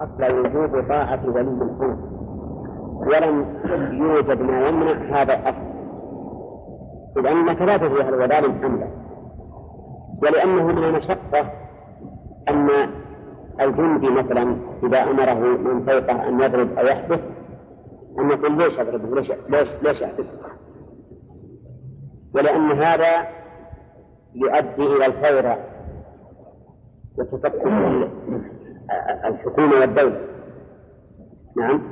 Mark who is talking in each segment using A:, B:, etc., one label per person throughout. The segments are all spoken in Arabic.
A: أصل وجوب طاعة ولي الأمر ولم يوجد ما يمنع هذا الأصل. إذ أنك لا تدري هل ظالم أم لا ولأنه من المشقة أن الجندي مثلا إذا أمره من فوقه أن يضرب أو يحبس أن يقول ليش أضربه؟ ليش ليش ليش أحبسه ولأن هذا يؤدي إلى الفورة. وتفكك الحكومة والدولة. نعم.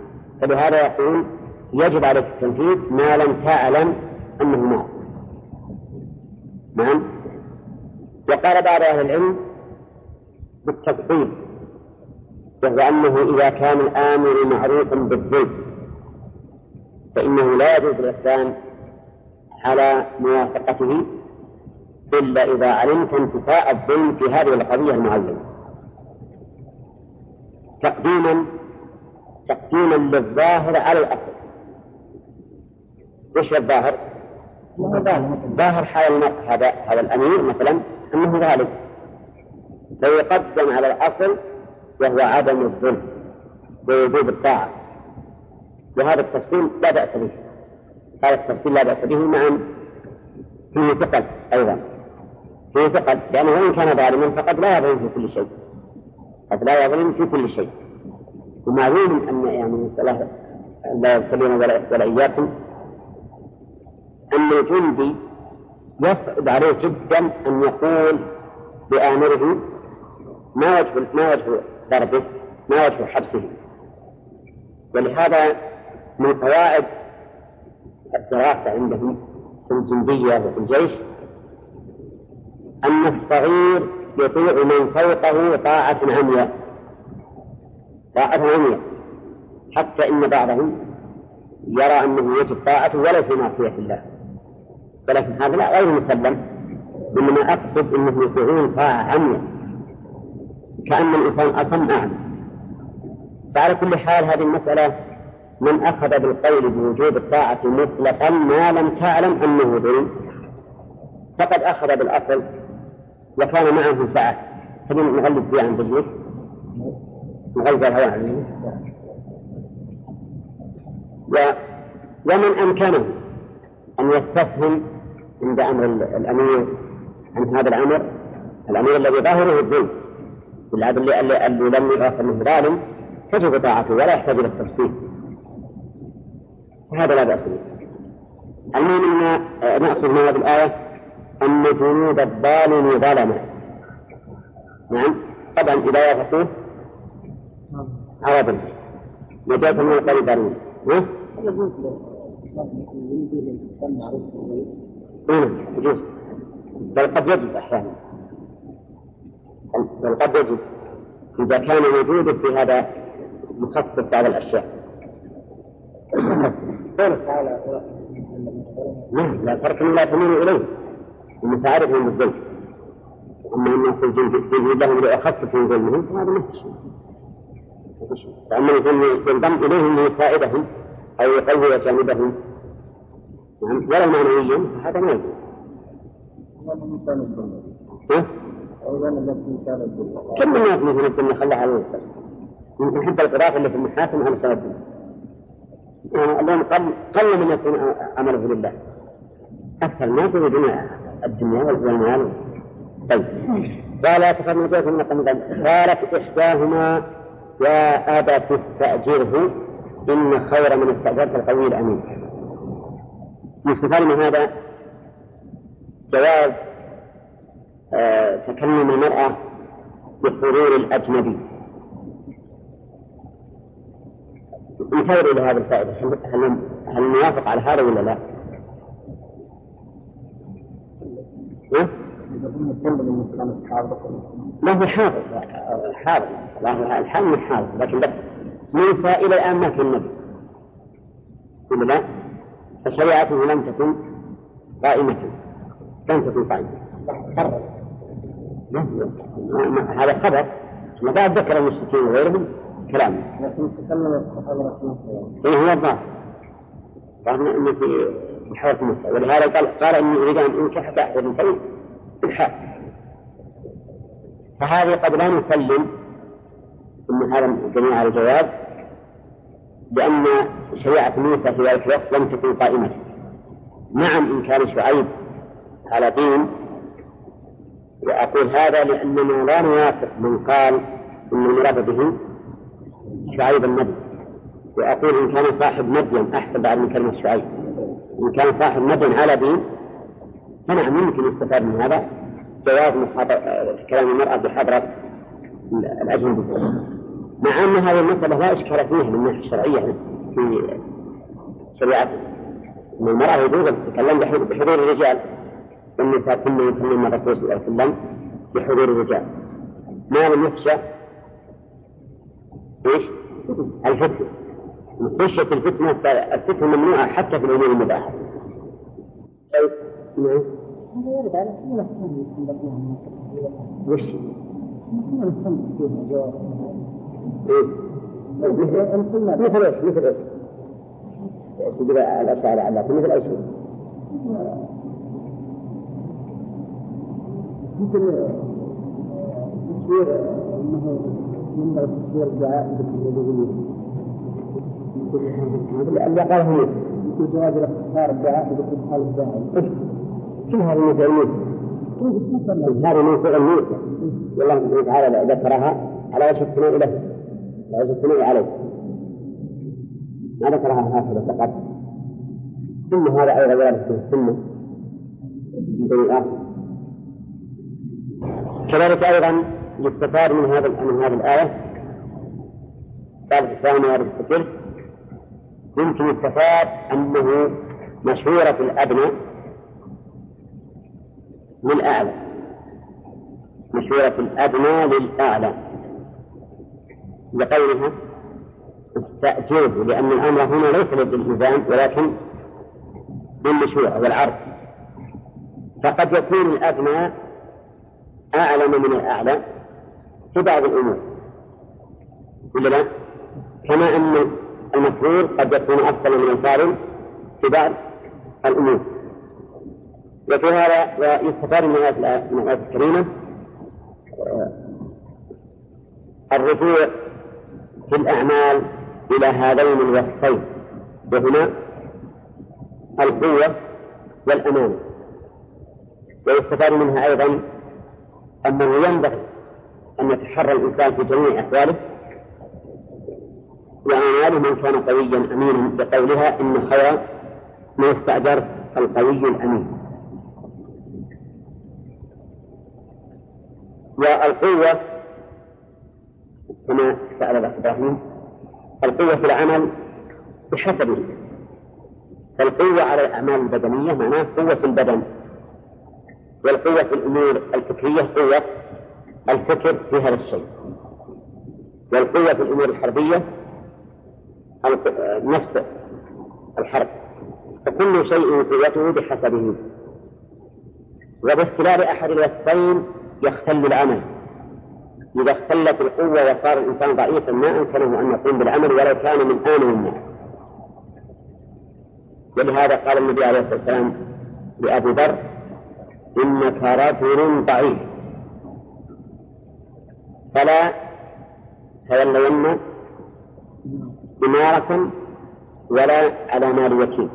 A: فلهذا يقول يجب عليك التنفيذ ما لم تعلم أنه معصية نعم. وقال بعض أهل العلم بالتفصيل وهو أنه إذا كان الآمر معروفا بالظلم فإنه لا يجوز الإحسان على موافقته إلا إذا علمت انتفاء الظلم في هذه القضية المعينة. تقديما تقديما للظاهر على الأصل. وش الظاهر؟ ظاهر حال هذا هذا الأمير مثلا أنه ظالم فيقدم على الأصل وهو عدم الظلم ووجوب الطاعة. وهذا التفصيل لا بأس به. هذا التفصيل لا بأس به مع فيه ثقل أيضا. فيه ثقل لأنه وإن كان ظالما فقد لا يظلم في كل شيء. قد لا يظلم في كل شيء. ومعلوم أن يعني المسألة لا يبتلينا ولا, ولا إياكم. أن الجندي يصعب عليه جدا أن يقول بآمره ما وجه ما وجه ضربه ما وجه حبسه. ولهذا من قواعد الدراسة عندهم في الجندية وفي الجيش أن الصغير يطيع من فوقه طاعة عمياء. طاعة عمياء. حتى إن بعضهم يرى أنه يجب طاعته ولو في معصية الله. ولكن هذا لا غير مسلم. إنما أقصد أنه يطيعون طاعة عمياء. كأن الإنسان أصم أعمى. فعلى كل حال هذه المسألة من أخذ بالقول بوجوب الطاعة مطلقا ما لم تعلم أنه ظلم فقد أخذ بالأصل وكان معه سعة خلينا نغلب الزياء عن رجلك نغلب الهواء. و... ومن أمكنه أن يستفهم عند أمر الأمير عن هذا الأمر. الأمير الذي ظاهره الظلم العبد اللي, اللي لم يعرف أنه ظالم تجب طاعته ولا يحتاج إلى التفصيل. وهذا لا بأس به. المهم أن نأخذ من هذه الآية أن جنود الظالم ظلمة. نعم. طبعا إذا وافقوه عرضا. نجاة من ظالمين ها؟ نعم. يجوز. بل قد يجب أحيانا. بل قد يجب. إذا كان وجوده في هذا مخفف بعض الأشياء. نعم. لا فرق لا تميل إليه. ومساعدتهم بالظلم أما الناس يجوز لهم لأخفف من ظلمهم فهذا ما في شيء. فأما ينضم إليهم ليساعدهم أو يقوي جانبهم نعم ولو معنويا فهذا ما يجوز. كم الناس مثلا يمكن يخلى على بس يمكن حتى القراءة اللي في المحاكم على سبب يعني اليوم قل قل من يكون عمله لله. أكثر الناس يريدون الدنيا والمال طيب. قال جوة من قبل قالت إحداهما يا أبا تستأجره إن خير من استأجرت القوي الأمين. يستفاد من هذا جواز آه تكلم المرأة بحضور الأجنبي. انتظروا إلى هذه الفائدة. هل هل نوافق على هذا ولا لا؟ ما هو حاضر. حاضر. الحال من حاضر لكن بس موسى إلى الآن ما في النبي. ولا لا؟ فشريعته لم تكن قائمة. لم تكن قائمة. هذا خبر. ما بعد ذكر المشركين وغيرهم كلام. لكن تكلم الصحابة إيه هو الظاهر. ظاهر أنه في محاولة موسى. ولهذا قال قال إني أريد أن أنكح تحت بنتين الحال فهذه قد لا نسلم أن هذا دليل على الجواز لأن شريعة موسى في ذلك الوقت لم تكن قائمة. نعم إن كان شعيب على دين وأقول هذا لأننا لا نوافق من قال إن المراد به شعيب النبي. وأقول إن كان صاحب مدين أحسن بعد من كلمة شعيب. إن كان صاحب مدين على دين فنعم يمكن يستفاد من هذا. جواز كلام المرأة بحضرة الأجنبي مع أن هذه المسألة لا إشكال فيها من الناحية الشرعية في شريعته أن المرأة يجوز أن تتكلم بحضور الرجال. والنساء كن يكلمن الرسول صلى الله عليه وسلم بحضور الرجال. ما لم يخشى إيش؟ الفتنة خشية الفتنة الفتنة ممنوعة حتى في الأمور المباحة. طيب نعم. وش؟ مثل إيش؟ مثل إيش؟ تجيب الاشياء على مثل اي شيء؟
B: مثل تصوير إنه من تصوير الدعاء
A: اللي قاله موسى
B: مثل جواز الاختصار بذكر حال الداعي.
A: كل هذه من موسى هذه من فعل موسى والله سبحانه وتعالى ذكرها على وجه الثناء له. على وجه الثناء عليه. ما ذكرها هكذا فقط. ثم هذا أيضا ورد في السنة. من اخر كذلك أيضا يستفاد من هذا من هذه الآية. بعد الثاني ورد الستر يمكن يستفاد انه مشهورة الأدنى. للأعلى. مشهورة الأدنى للأعلى. لقولها استأجوه لأن الأمر هنا ليس للإلزام ولكن للمشروع والعرض. فقد يكون الأدنى أعلم من الأعلى في بعض الأمور. ولا لا؟ كما أن المفعول قد يكون أفضل من الفاعل في بعض الأمور. وفي هذا ويستفاد من الآية الكريمة الرجوع في الأعمال إلى هذين الوصفين وهما القوة والأمانة. ويستفاد منها أيضا أنه ينبغي أن يتحرى الإنسان في جميع أحواله وأعماله من كان قويا أمينا بقولها إن خير ما استأجر القوي الأمين. والقوة كما سأل الأخ إبراهيم القوة في العمل بحسبه فالقوة على الأعمال البدنية معناه قوة البدن. والقوة في الأمور الفكرية قوة الفكر في هذا الشيء. والقوة في الأمور الحربية نفس الحرب فكل شيء قوته بحسبه. وباختلال أحد الوصفين يختل العمل. إذا اختلت القوة وصار الإنسان ضعيفا ما أمكنه أن يقوم بالعمل ولو كان من آمن الناس ولهذا قال النبي عليه الصلاة والسلام لأبي ذر إنك رجل ضعيف. فلا تولين إمارة ولا على مال يتيم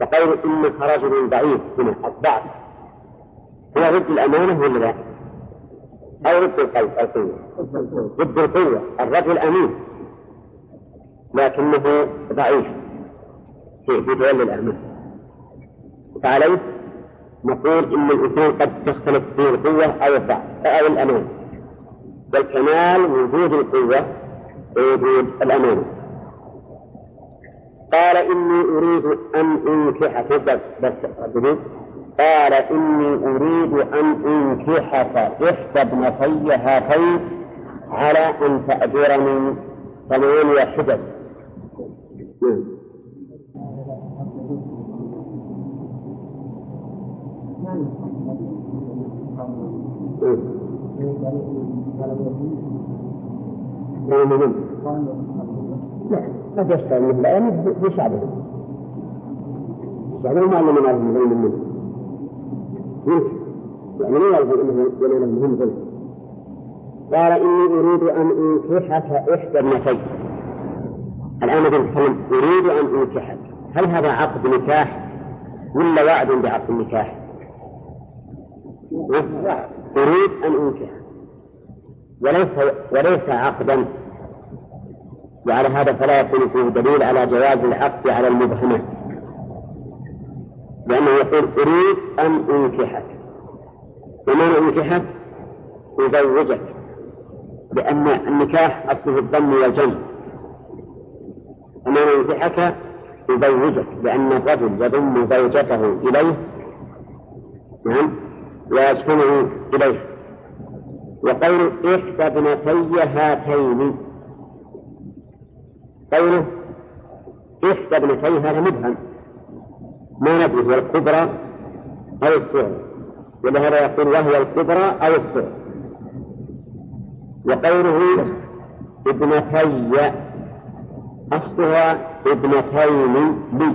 A: فقول إنك رجل ضعيف هنا الضعف. هو ضد الأمانة ولا لا؟ أو ضد القوة. ضد القوة الرجل أمين. لكنه ضعيف. في في تولي الأمانة. فعليه نقول إن الإنسان قد تختلف فيه القوة أو الضعف أو الأمانة. والكمال وجود القوة ووجود الأمانة قال إني أريد أن أنكحك بس بس قال إني أريد أن أنكحك إحدى ابنتي هاتين على أن تأجرني ثمانية حجج. لا ما تشتغل مثل يعني في شعبهم شعبهم معلم من الظلم منه يمكن يعني لا يلزم انه ينال منهم ظلم قال إني أريد أن أنكحك إحدى ابنتي الآن نتكلم أريد أن أنكحك هل هذا عقد نكاح ولا وعد بعقد النكاح؟ أريد أن أنكح وليس وليس عقدا. وعلى هذا فلا يكون فيه دليل على جواز العقد على المبهمة. لأنه يقول أريد أن أنكحك. وما أنكحك؟ أزوجك. لأن النكاح أصله الضم والجمع وما أنكحك؟ أزوجك. لأن الرجل يضم زوجته إليه. نعم. ويجتمع إليه. وقول إحدى ابنتي هاتين. قوله إحدى ابنتي هذا مبهم. ما ندري هي الكبرى أو الصغرى. ولهذا يقول وهي الكبرى أو الصغرى. وقوله ابنتي أصلها ابنتين لي.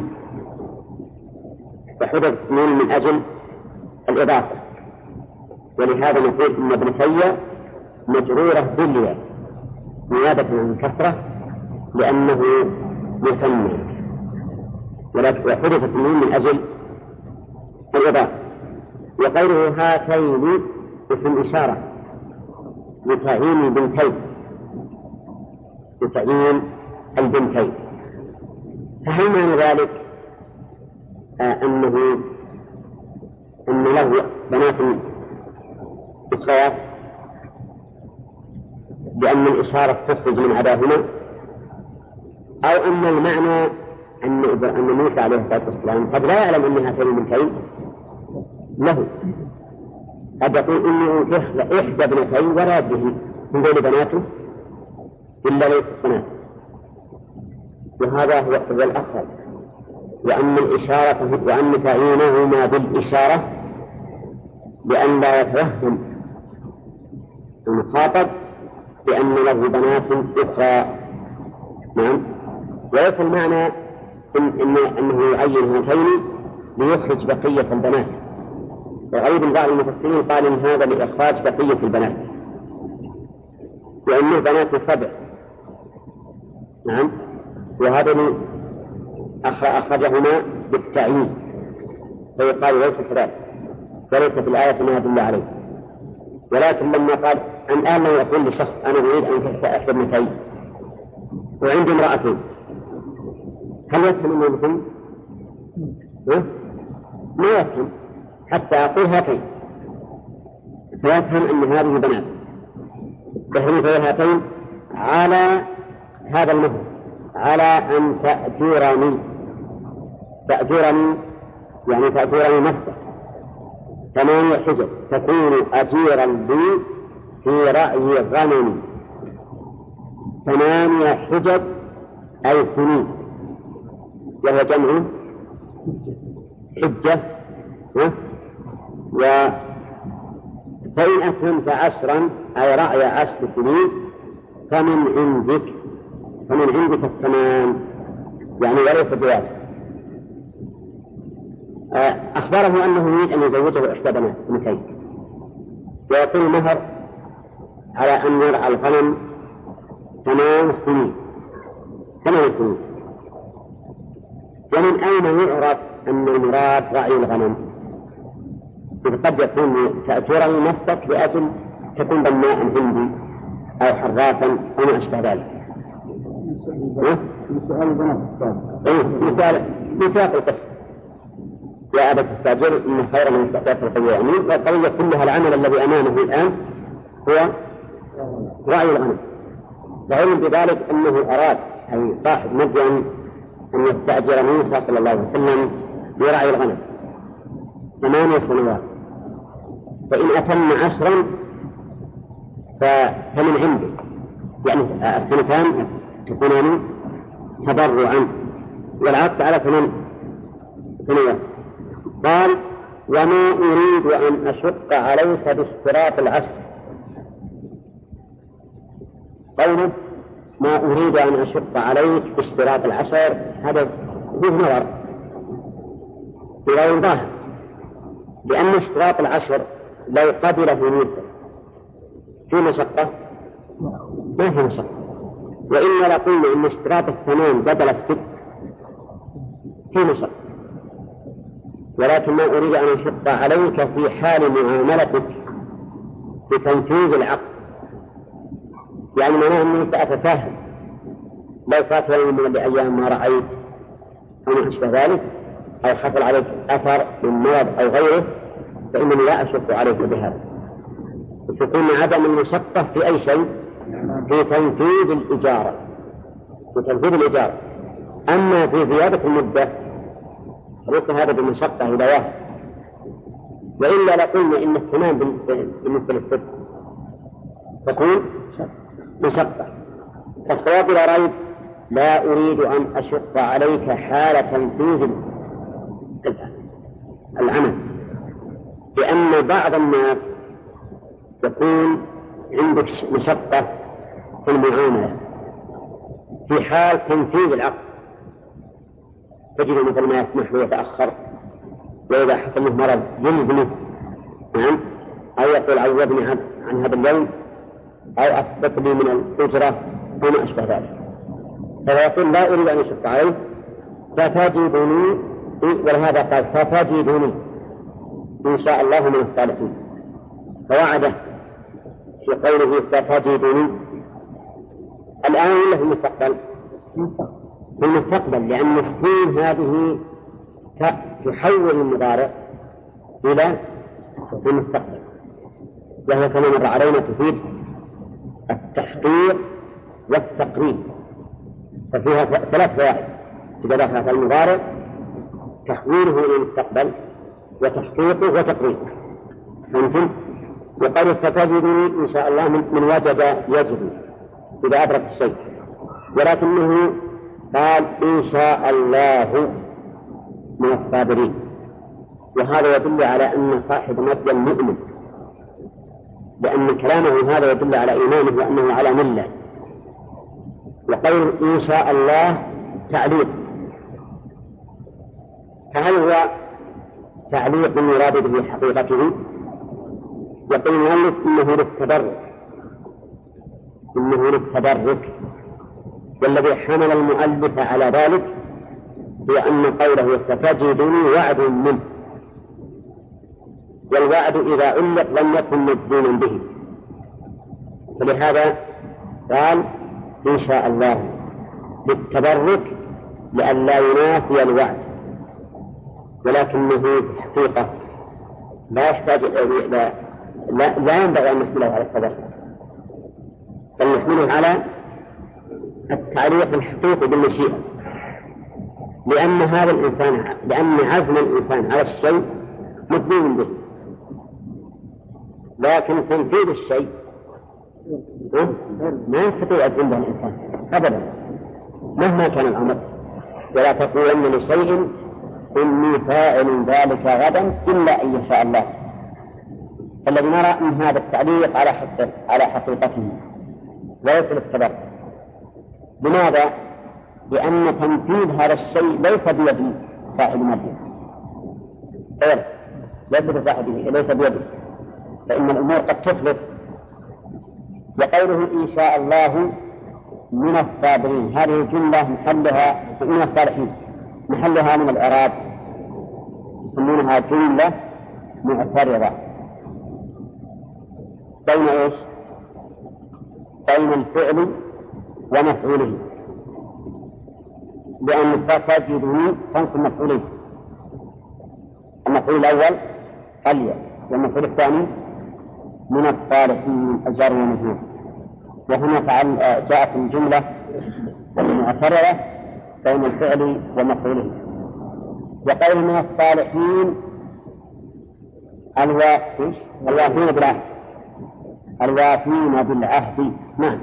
A: وحدث اثنين من أجل الإضافة. ولهذا نقول إن ابنتي مجرورة بالياء نيابة عن الكسرة لأنه مثنى وحدثت النون من أجل الإضافة وقوله هاتين اسم إشارة. لتعيين البنتين لتعيين البنتين. فهل معنى ذلك؟ آه أنه أن له بنات أخريات لأن الإشارة تخرج من أباهما أو أن المعنى أن أن موسى عليه الصلاة والسلام قد لا يعلم أن هاتين البنتين له. قد يقول إني إحدى ابنتين ولا يدري من بين بناته إلا ليست بنات وهذا هو الأفضل وأن الإشارة وأن تعيينهما بالإشارة لأن لا يتوهم المخاطب بأن له بنات أخرى. نعم. وليس المعنى إن إن أنه يعين هاتين ليخرج بقية البنات. وغير بعض المفسرين قال إن هذا لإخراج بقية البنات. لأنه بنات سبع. نعم. وهذا أخرجهما بالتعيين. فيقال ليس كذلك. وليس في الآية ما يدل عليه. ولكن لما قال الآن لو يقول لشخص أنا أريد أن إحدى ابنتين وعندي امرأتين هل يفهم أنه مثل؟ ما يفهم حتى أقول هاتين. فيفهم أن هذه بنات تحريف هاتين على هذا المهر على أن تأجرني. تأجرني يعني تأجرني نفسك ثمانية حجج تكون أجيرا لي في رأي غنمي ثمانية حجج أي سنين. وهو جمع حجة و فإن أتممت عشرا أي رأي عشر سنين. فمن عندك فمن عندك الثمان. يعني وليس بواجب آه، أخبره أنه يريد أن يزوجه إحدى بنتين ويكون المهر على أن يرعى الغنم ثمان سنين ثمان سنين ومن أين يعرف أن المراد رعي الغنم؟ إذ قد يكون تأجره نفسك لأجل تكون بناء هندي أو حرافا أو ما أشبه ذلك. إيه مثال مثال القصة. يا أبا تستأجر إن خير من استأجرت القوية يعني والقضية كلها العمل الذي أمامه الآن هو رعي الغنم. وعلم بذلك أنه أراد أي صاحب مدين أن يستأجر موسى صلى الله عليه وسلم برعي الغنم. ثمانية سنوات. فإن أتم عشرا فمن عنده؟ يعني السنتان تكونان تضرعا والعقد على ثمان سنوات. قال وما أريد أن أشق عليك باشتراط العشر قوله ما أريد أن أشق عليك باشتراط العشر هذا فيه نظر في غير ظاهر لأن اشتراط العشر لو قبله موسى. في مشقة؟ ما في مشقة. وإلا لقلنا إن اشتراط الثمان بدل الست في مشقة. ولكن ما أريد أن أشق عليك في حال معاملتك بتنفيذ العقد. يعني معناه أني سأتساهل لو فات يوم من الأيام ما رأيت أو ما أشبه ذلك أو حصل عليك أثر من مرض أو غيره فإنني لا أشق عليك بهذا. تكون عدم المشقة في أي شيء؟ في تنفيذ الإجارة. في تنفيذ الإجارة. أما في زيادة المدة فليس هذا بمشقة إلى واحد. وإلا لقلنا إن الثمان بالنسبة للست. تكون مشقة. فالصواب بلا ريب لا أريد أن أشق عليك حال تنفيذ العمل. لأن بعض الناس يكون عندك مشقة في المعاملة. في حال تنفيذ العقد. تجد مثل ما يسمح له يتأخر وإذا حصل له مرض يلزمه. نعم. أو يقول عوضني عن هذا اليوم. أو أسقط لي من الأجرة وما أشبه ذلك. فيقول لا أريد أن أشق عليه. ستجدني ولهذا قال ستجدني إن شاء الله من الصالحين. فوعده في قوله ستجدني. الآن ولا في المستقبل؟ في المستقبل لأن السين هذه تحول المضارع إلى المستقبل. وهي كما مر علينا تفيد التحقير والتقريب. ففيها ثلاث فوائد. إذا دخلت المضارع تحويله إلى المستقبل وتحقيقه وتقريبه. فهمتم؟ وقد ستجدني إن شاء الله من وجد يجد إذا أدرك الشيء. ولكنه قال إن شاء الله من الصابرين. وهذا يدل على أن صاحب مدين مؤمن لأن كلامه هذا يدل على إيمانه وأنه على ملة. وقول إن شاء الله تعليق. فهل هو تعليق يراد به حقيقته؟ يقول المؤلف إنه للتبرك إنه للتبرك والذي حمل المؤلف على ذلك هو أن قوله ستجدني وعد منه. والوعد إذا علق لم يكن مجزوما به. فلهذا قال إن شاء الله بالتبرك لئلا ينافي الوعد. ولكنه في الحقيقة لا يحتاج لا, لا, لا ينبغي أن نحمله على التبرك بل نحمله على التعليق الحقيقي بالمشيئة. لأن هذا الإنسان لأن عزم الإنسان على الشيء مجنون به. لكن تنفيذ الشيء. ما يستطيع يجزم به الإنسان. أبدا. مهما كان الأمر. ولا تقولن لشيء إني فاعل ذلك غدا إلا أن يشاء الله. الذي نرى من هذا التعليق على على حقيقته. وليس للتبرع لماذا؟ لأن تنفيذ هذا الشيء ليس بيد صاحب المبنى غير ليس بصاحبه ليس بيده فإن الأمور قد تخلف وقوله إن شاء الله من الصابرين. هذه الجملة محلها من الصالحين. محلها من الإعراب. يسمونها جملة معترضة. بين إيش؟ بين الفعل ومفعوله. لأن ستجدني تنصب مفعولين. المفعول الأول قليل والمفعول الثاني من الصالحين الجار والمجرور وهنا فعل جاءت الجملة المعترضة بين الفعل ومفعوله. وقول من الصالحين الوافين بالعهد. الوافين بالعهد. نعم.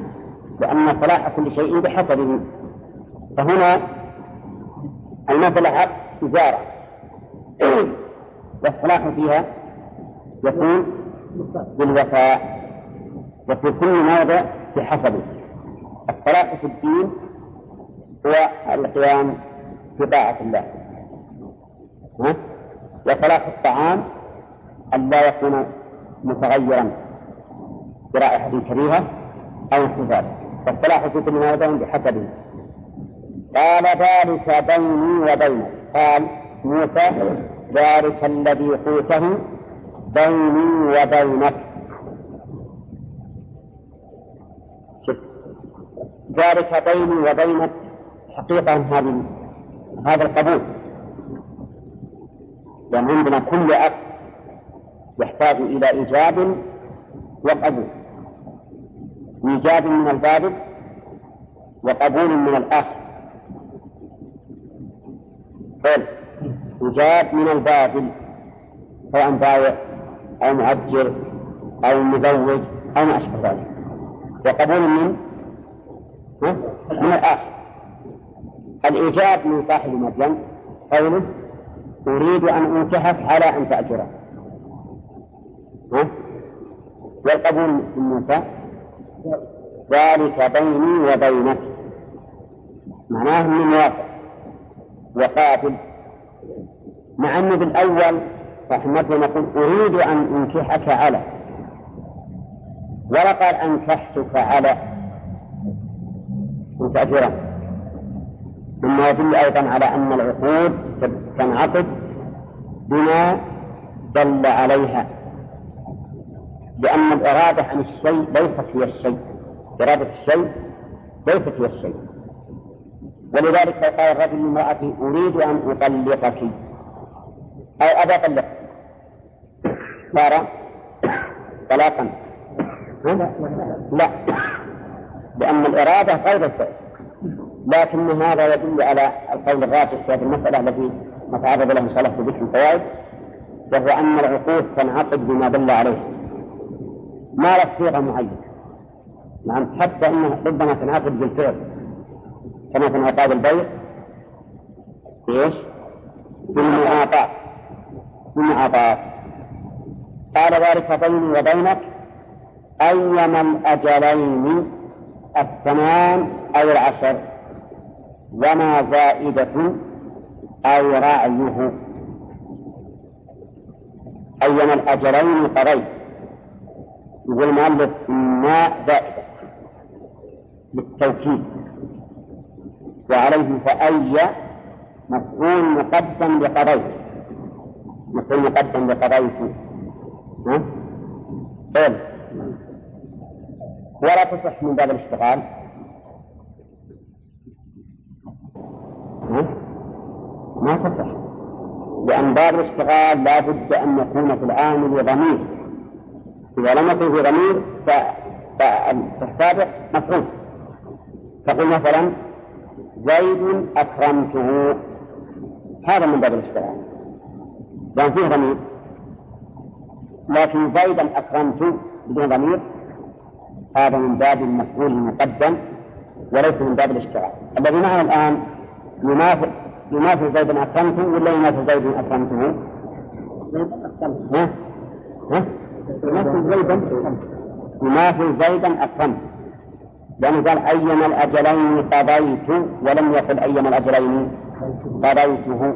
A: لأن صلاح كل شيء بحسبه فهنا المصلحة تجارة والصلاح فيها يكون بالوفاء وفي كل موضع بحسبه الصلاح في الدين هو القيام بطاعة الله؟ وصلاح الطعام أن لا يكون متغيرا برائحة كريهة أو انحفاظ فالصلاح في كل يدعون بحسبه قال ذلك بيني وبينك. قال موسى ذلك الذي قلته بيني وبينك. شف. ذلك بيني وبينك حقيقة هذا القبول. لأن عندنا كل أخ يحتاج إلى إيجاب وقبول. إيجاب من الباب وقبول من الأخ. قل إيجاب من الباب سواء بايع. أو مؤجر أو مزوج أو ما أشبه ذلك. وقبول من؟ من الآخر. الإيجاب من صاحب مدين قوله أريد أن أنكحك على أن تأجره. والقبول من موسى؟ ذلك بيني وبينك. معناه من موافق. وقابل مع أنه بالأول رحمة نقول أريد أن أنكحك على. ولا قال أنكحتك على. متأجرا. مما يدل أيضا على أن العقود تنعقد بما دل عليها. لأن الإرادة عن الشيء ليست هي الشيء. إرادة الشيء ليست هي الشيء. ولذلك قال الرجل لامرأته أريد أن أطلقك. أو أبى أطلق صار طلاقا لا. لأن الإرادة غير الفعل. لكن هذا يدل على القول الراجح في هذه المسألة التي نتعرض لها إن شاء الله في ذكر الفوائد وهو أن العقود تنعقد بما دل عليه. ما له صيغة معينة؟ نعم حتى إنها ربما تنعقد بالفعل كما في انعقاد البيع. إيش؟ بالمعاطاة بالمعاطاة قال ذلك بيني وبينك أيما الأجلين الثمان أو العشر وما زائدة أو رعيه أيما الأجلين قضيت. يقول المؤلف ما زائدة. بالتوكيد. وعليه فأي مفعول مقدم لقضيت. مفعول مقدم لقضيت. طيب ولا تصح من باب الاشتغال. ها؟ ما تصح لأن باب الاشتغال لا بد أن يكون في العامل ضمير إذا لم يكن في ضمير فالسابق مفعول. تقول مثلا زيد أكرمته. هذا من باب الاشتغال. لأن فيه ضمير. لكن زيدا أكرمت بدون ضمير هذا من باب المفعول المقدم وليس من باب الاشتغال الذي معنا الآن يماثل يماثل زيدا أكرمته ولا يماثل زيدا أكرمته؟ ها؟ ها؟ يماثل زيدا يماثل زيدا أكرمته لأنه قال أيما الأجلين قضيت ولم يقل أيما الأجلين قضيته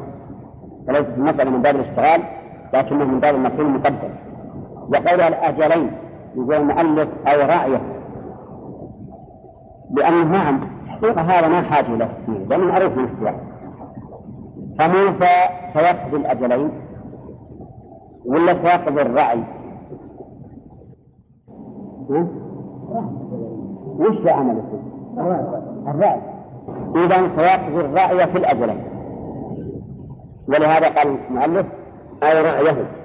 A: فليست المسألة من باب الاشتغال لكنه من باب المفعول المقدم وقول الأجلين يقول المؤلف أو رأيه. لأنه نعم حقيقة هذا ما حاجة إلى تفسير لأنه معروف من السياق. فموسى سيقضي الأجلين ولا سيقضي الرأي؟ وش عمله؟ الرأي. إذا سيقضي الرأي في الأجلين. ولهذا قال المؤلف أو رأيه.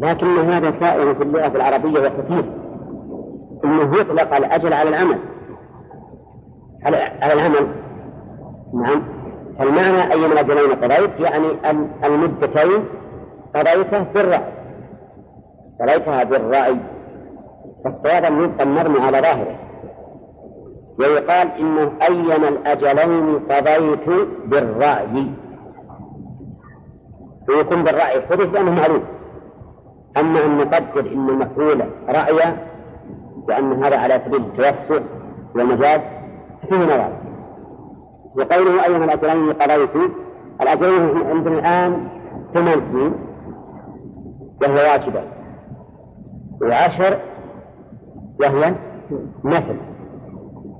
A: لكن هذا سائر في اللغة العربية وكثير. أنه يطلق الأجل على العمل. على, على العمل. نعم. فالمعنى أي من الأجلين قضيت؟ يعني المدتين قضيته بالرأي. قضيتها بالرأي. فالصواب أن يبقى المرمي على ظاهره. ويقال إنه أيما الأجلين قضيت بالرأي. ويكون بالرأي حدث لأنه معروف. أما أن نقدر أن المفعول رأي وأن هذا على سبيل التوسع والمجاز فيه نظر. وقوله أيها الأجلين قضيت الأجلين عندنا الآن ثمان سنين وهي واجبة. وعشر وهي نفل.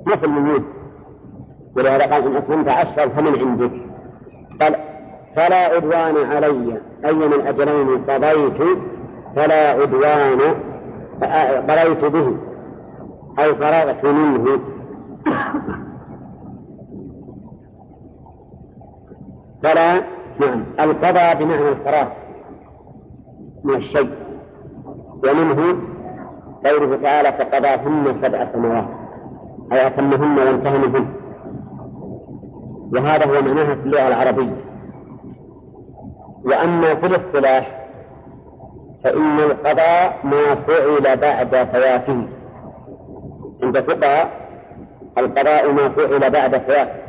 A: نفل من ولهذا قال إن أتممت عشرا فمن عندك. قال فلا عدوان علي أي من الأجلين قضيت فلا عدوان قضيت به أي فرغت منه. فلا نعم. القضاء بمعنى الفراغ من الشيء ومنه قوله تعالى فقضاهن سبع سنوات أي أتمهن وانتهى منهن وهذا هو معناها في اللغة العربية. وأما في الاصطلاح فإن القضاء ما فعل بعد فواته عند الفقهاء القضاء ما فعل بعد فواته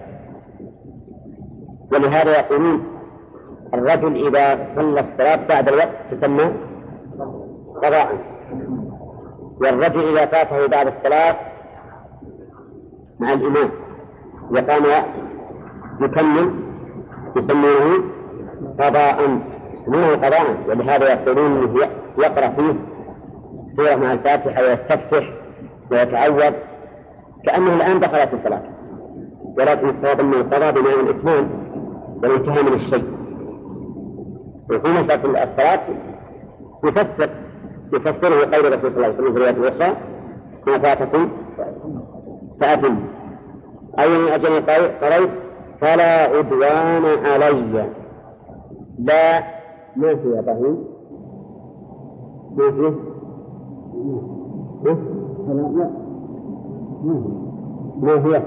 A: ولهذا يقولون الرجل إذا صلى الصلاة بعد الوقت تسمى قضاء. والرجل إذا فاته بعد الصلاة مع الإمام. وقام يكمل يسمونه قضاء. يسمونه قضاء ولهذا يقولون إنه يقرأ فيه سورة مع الفاتحة ويستفتح ويتعوذ كأنه الآن دخل في صلاه ولكن الصواب انه قضى بمعنى الإتمام والانتهاء من الشيء. وفي مساله الصلاة يفسر يفسره قول الرسول صلى الله عليه وسلم في الأخرى ما فاتكم فأتم. أي من أجل قريت فلا عدوان علي. لا في يا إبراهيم ما في لا ما هي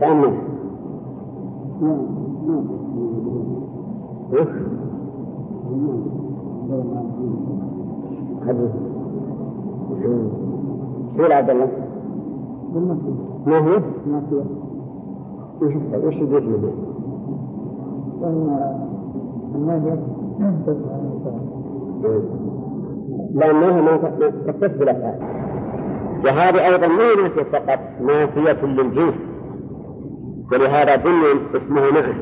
A: تأمل. شو عبد الله؟ ما هي؟ ما هي وش وش يقول؟ لأنها ما تتصل بالأفعال. وهذه أيضا ما هي نافية فقط نافية للجنس. ولهذا بني اسمه معه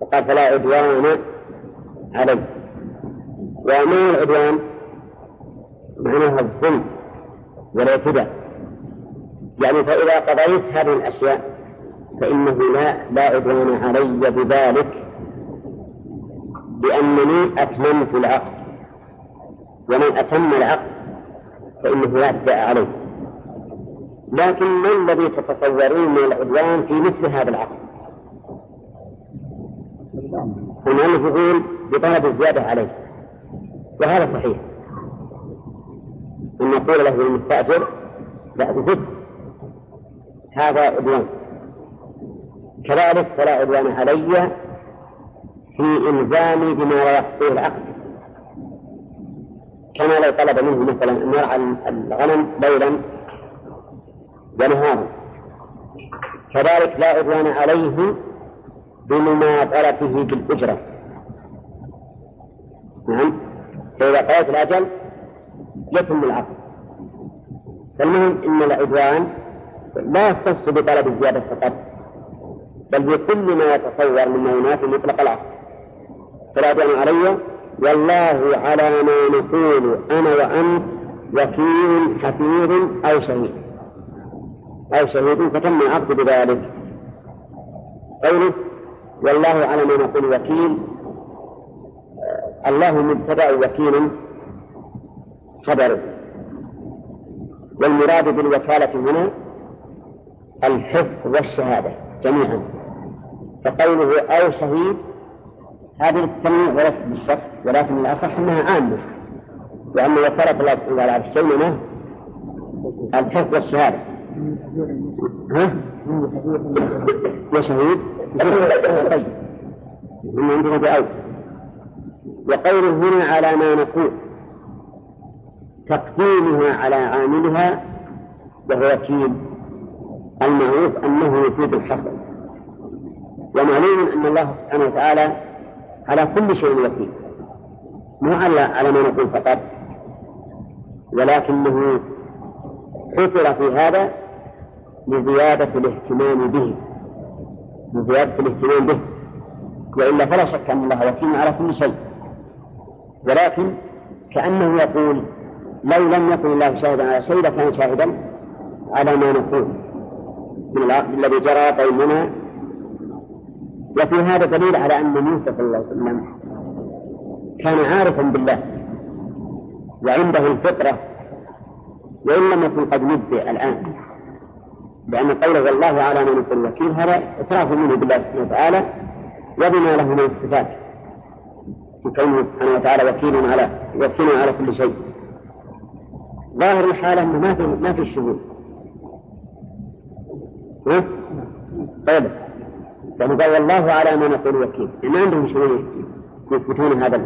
A: وقال فلا عدوان علي. وما العدوان؟ معناها الظلم والاعتداء يعني فإذا قضيت هذه الأشياء فإنه لا لا عدوان علي بذلك لأنني أتممت العقد. ومن أتم العقد فإنه لا اعتداء عليه. لكن ما الذي تتصورون من العدوان في مثل هذا العقد؟ المؤلف يقول بطلب الزيادة عليه وهذا صحيح. أن نقول له للمستأجر لا زد هذا عدوان. كذلك فلا عدوان علي في إلزامي بما لا يقضيه العقد كما لو طلب منه مثلا أن يرعى الغنم ليلا ونهارا كذلك لا عدوان عليه بمماطلته بالأجرة. نعم. فإذا قضيت الأجل يتم العقد فالمهم أن العدوان لا يختص بطلب الزيادة فقط. بل بكل ما يتصور مما ينافي مطلق العقد فلا عدوان علي والله على ما نقول أنا وأنت وكيل حفيظ أو شهيد. أو شهيد فتم العقد بذلك. قوله والله على ما نقول وكيل الله مبتدأ وكيل خبر. والمراد بالوكالة هنا الحفظ والشهادة جميعا. فقوله أو شهيد هذه التنويع وليست بالشك ولكن الأصح أنها عامة لأن وكالة الله سبحانه وتعالى الشيء منه الحفظ والشهادة. ها؟ وشهيد طيب. هم عندنا بأو وقوله هنا على ما نقول تقديمها على عاملها وهو وكيل المعروف أنه يفيد الحصر. ومعلوم أن الله سبحانه وتعالى على كل شيء وكيل. مو على على ما نقول فقط ولكنه حصر في هذا لزيادة الاهتمام به. لزيادة الاهتمام به. وإلا فلا شك أن الله وكيل على كل شيء. ولكن كأنه يقول لو لم يكن الله شاهدا على شيء لكان شاهدا على ما نقول. من الذي جرى بيننا وفي هذا دليل على أن موسى صلى الله عليه وسلم كان عارفا بالله وعنده الفطرة وإن لم يكن قد نبئ الآن لأن قوله والله على من يكون الوكيل هذا إعتراف منه بالله سبحانه وتعالى وبما له من الصفات كونه سبحانه وتعالى وكيل على وكيل على كل شيء. ظاهر الحالة أنه ما في ما في شهود. ها؟ طيب. يعني قال والله على ما نقول وكيل ما عندهم شهود يثبتون هذا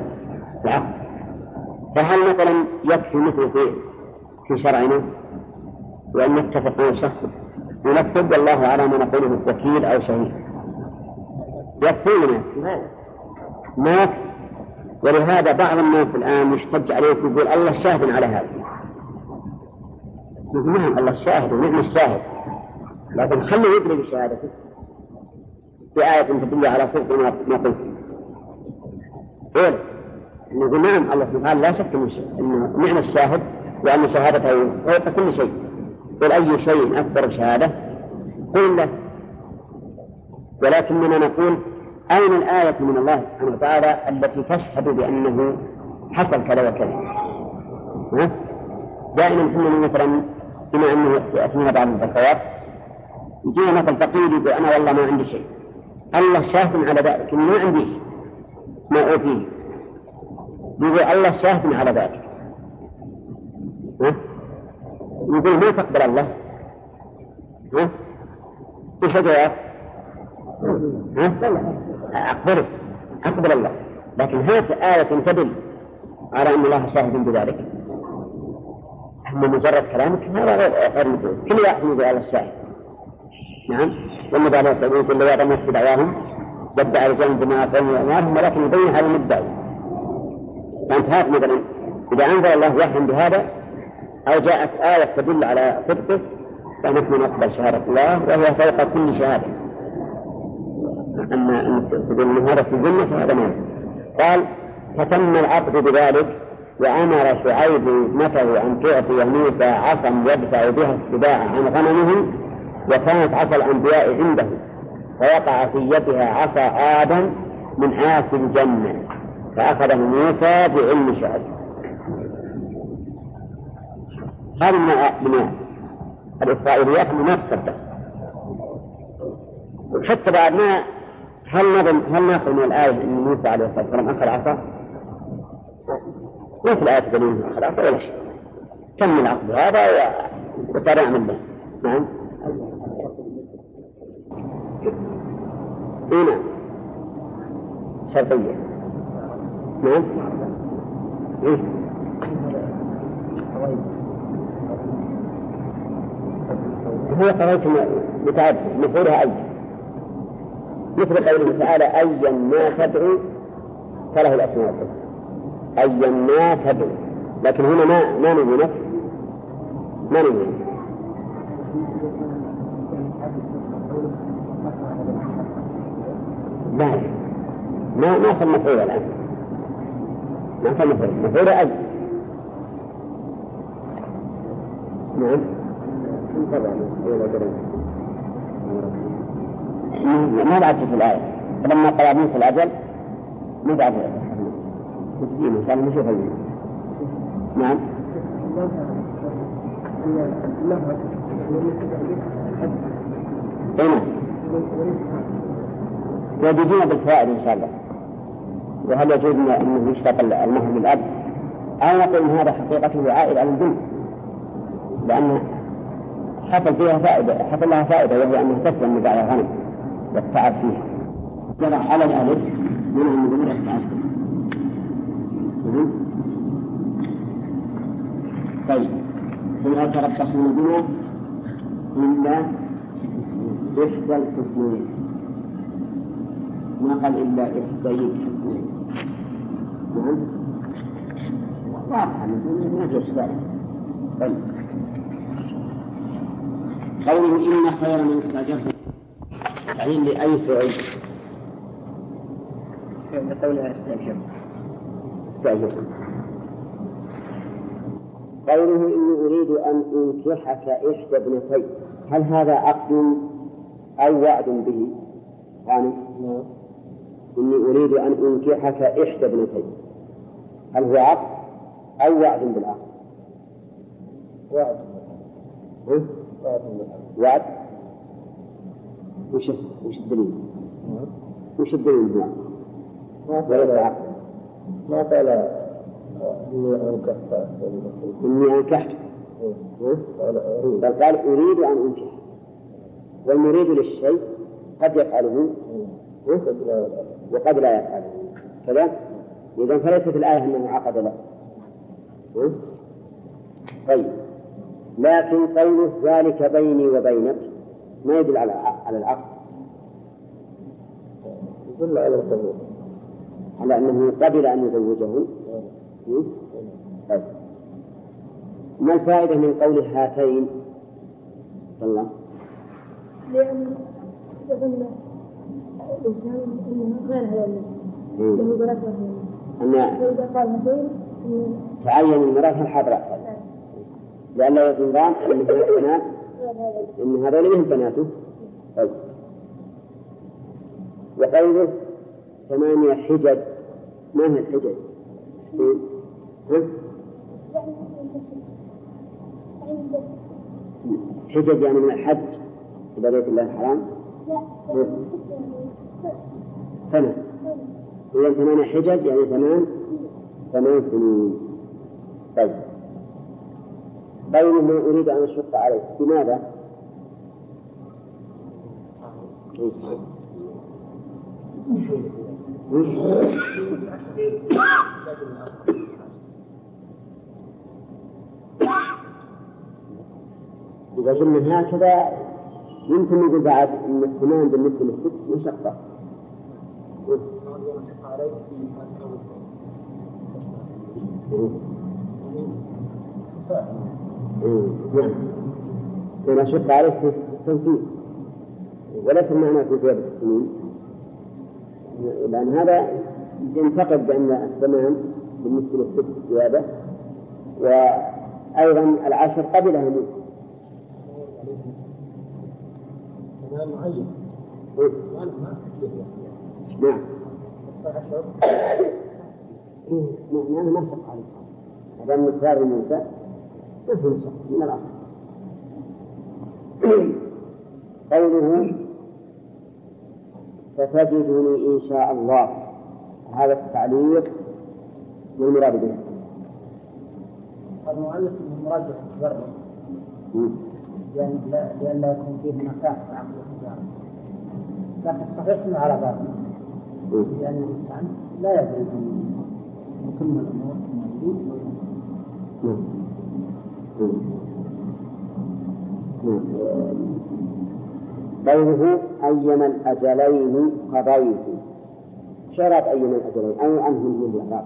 A: العقد فهل مثلا يكفي مثل في في شرعنا؟ وأن نتفق مع شخص ونكتب والله على ما نقوله وكيل أو شهيد. يكفينا ما ولهذا بعض الناس الآن يحتج عليك ويقول الله شاهد على هذا. نعم الله الشاهد ونعم الشاهد. لكن خلوا يدري بشهادته في آية تدل على صدق ما قلت. قول نقول نعم الله سبحانه وتعالى لا شك انه نعم الشاهد وأن شهادته فوق كل شيء. قل أي شيء أكبر شهادة؟ قل له. ولكننا نقول أين الآية من الله سبحانه وتعالى التي تشهد بأنه حصل كذا وكذا؟ دائما كنا مثلا بما أنه يأتينا بعض الزكوات يجينا مثل فقير يقول أنا والله ما عندي شيء. الله شاهد على ذلك. ما عندي شيء. ما أوتيه يقول الله شاهد على ذلك؟ يقول ما تقبل الله؟ ها؟ إيش الجواب؟ ها؟ أقبله. أقبل الله. لكن هات آية تدل على أن الله شاهد بذلك. أما مجرد كلامك هذا غير غير كل واحد يقول الله الشاهد نعم؟ والنبي عليه الصلاة والسلام يقول الناس بدعواهم يدعي الرجال بما قالوا أموالهم ولكن يبين هذا المدعي. فأنت هات مثلا إذا أنزل الله وحيا بهذا أو جاءت آية تدل على صدقه فنحن نقبل شهادة الله وهي فوق كل شهادة. أما أن تقول أن هذا في الذمة فهذا ما قال فتم العقد بذلك وأمر شعيب ابنته أن تعطي موسى عصا يدفع بها السباع عن غنمه وكانت عصا الأنبياء عنده فوقع في يدها عصا آدم من عاصي الجنة فأخذه موسى بعلم شعيب هذه من من الإسرائيليات اللي ما تصدق وحتى بعد ما هل هل نأخذ من الآية أن موسى عليه الصلاة والسلام أخذ عصا؟ ما في الآية تدل أخذ عصا ولا شيء. تم العقد هذا وصار يعمل به نعم. اي نعم شرطية. نعم. إيه؟ هو قضية متعدد مفعولها أي. مثل قوله تعالى أيا ما تدعو فله الأسماء الحسنى. أيا ما تدعو. لكن هنا ما ما نبي نفس ما نبي ما ما صار مفعول الآن. ما صار مفعول. مفعول أي نعم. ما بعد في الآية. فلما قضى موسى الأجل ما بعد إن شاء الله نشوف نعم. اي ويجينا بالفوائد إن شاء الله. وهل يجوز انه يشترط المهر للاب أو نقول إن هذا حقيقته عائد على البنت لأن حصل فيها فائدة حصل لها فائدة وهي انها تسلم من بعد الغنم والتعب فيها جرى على الألف من المدمر التعب طيب. لا يتربصون بنا إلا إحدى الحسنين ما قال إلا إحدى الحسنين نعم. واضحة ما في إشكال طيب. قوله إن خير من استأجرت. تعيين لأي فعل.
B: لقولها استأجر.
A: استأجر. قوله إني أريد أن أنكحك إحدى ابنتي. هل هذا عقد أو وعد به؟ يعني إني أريد أن أنكحك إحدى ابنتي هل هو عقد أو وعد بالعقد؟
B: وعد.
A: ها؟
B: وعد
A: وش وش الدليل؟ وش الدليل هو؟
B: ما
A: وليس
B: قال
A: عقد.
B: ما قال إني أنكحت.
A: إني
B: أريد.
A: بل قال أريد أن أنكح. والمريد للشيء قد يفعله. وقد لا يفعله كذا؟ إذا فليست الآية أنه عقد له؟ طيب. لكن قوله ذلك بيني وبينك ما يدل على على العقد.
B: يدل على القبول.
A: على أنه قبل أن يزوجه؟ طيب. ما الفائدة من قول هاتين؟ الله.
C: لأن الإنسان أنه
A: أن تعين المرأة الحاضرة أحسن لأن لا أن هناك بنات إن هذول من بناته طيب وقوله ثمانية حجج ما هي الحجج؟ ها؟ حجج يعني من الحج إلى بيت الله الحرام سنة. إذا ثمانية حجج يعني ثمان ثمان سنين. طيب. قوله ما أريد أن أشق عليك لماذا؟ إذا قلنا هكذا يمكن نقول بعد أن الثمان بالنسبة للست مشقة. نعم ولا شق عليك في التنفيذ وليس المعنى في زيادة السنين. لأن هذا ينتقد بأن الثمان بالنسبة للست زيادة وأيضا العشر قبلها
B: كمان معين
A: نعم.
B: عشر
A: ما ما شق عليك هذا المقدار موسى ما في مشقة من الأصل قوله ستجدني إن شاء الله هذا التعليق ما المراد به؟
B: المؤلف من مرجح التبرع
A: مم.
B: لأن لا يكون فيه مكان في عقل التجارة لكن الصحيح أنه على باطل الإنسان لا يدري يتم الأمور كما يريد
A: نعم. نعم. نعم. قوله أيما الأجلين قضيت. شرط أيما الأجلين. أو عنه من الإعراب؟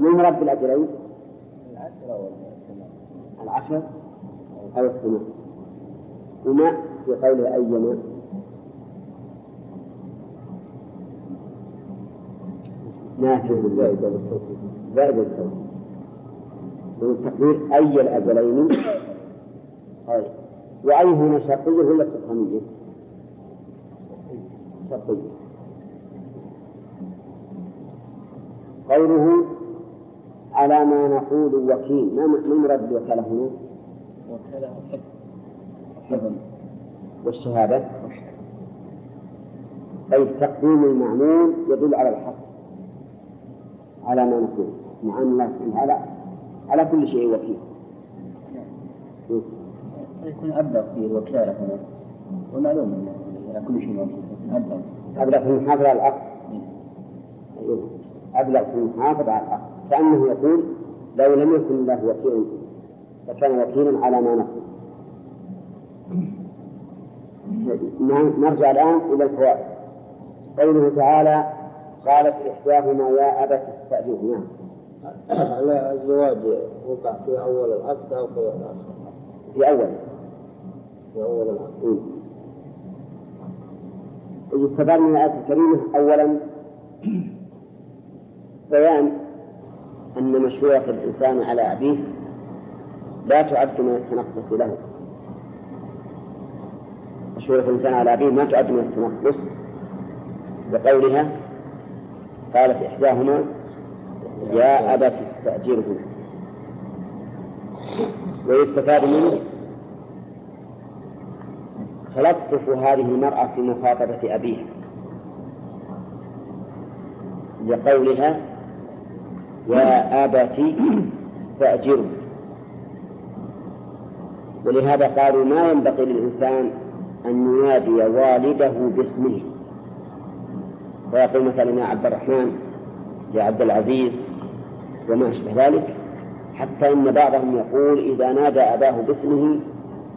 A: من مراد بالأجلين
B: العشرة
A: العشر أو الثمان وما في قوله أيما نافذ زائدة للتوكيد زائدة للتوكيد من التقدير أي الأجلين. طيب. وأي هنا شرطية ولا استفهامية؟ شرطية قوله على ما نقول وكيل. ما ما المراد بالوكالة هنا؟
B: حفظ
A: والشهادة؟ طيب تقديم المعمول يدل على الحصر. على ما نقول. مع أن الله سبحانه وتعالى على كل شيء وكيل.
B: يكون أبلغ في الوكالة هنا. ومعلوم على كل شيء موجود لكن أبلغ.
A: أبلغ في المحافظة على العقد أيوه. أبلغ في المحافظة على العقد كأنه يقول لو لم يكن الله وكيلا لكان وكيلا على ما نقول. نرجع الآن إلى الفوائد قوله تعالى قالت إحداهما يا أبت استأجره نعم.
B: على الزواج وقع في أول العقد أو في الآخر
A: في أول.
B: في أول العقد.
A: يستفاد من الآية الكريمة أولا بيان أن مشروع الإنسان على أبيه لا تعد من التنقص له. مشورة الإنسان على أبيه ما تعد من التنقص بقولها قالت إحداهما يا أبت استأجره ويستفاد منه تلطف هذه المرأة في مخاطبة أبيها. لقولها يا أبت استأجره ولهذا قالوا ما ينبغي للإنسان أن ينادي والده باسمه. فيقول مثلا يا عبد الرحمن يا عبد العزيز وما أشبه ذلك حتى إن بعضهم يقول إذا نادى أباه باسمه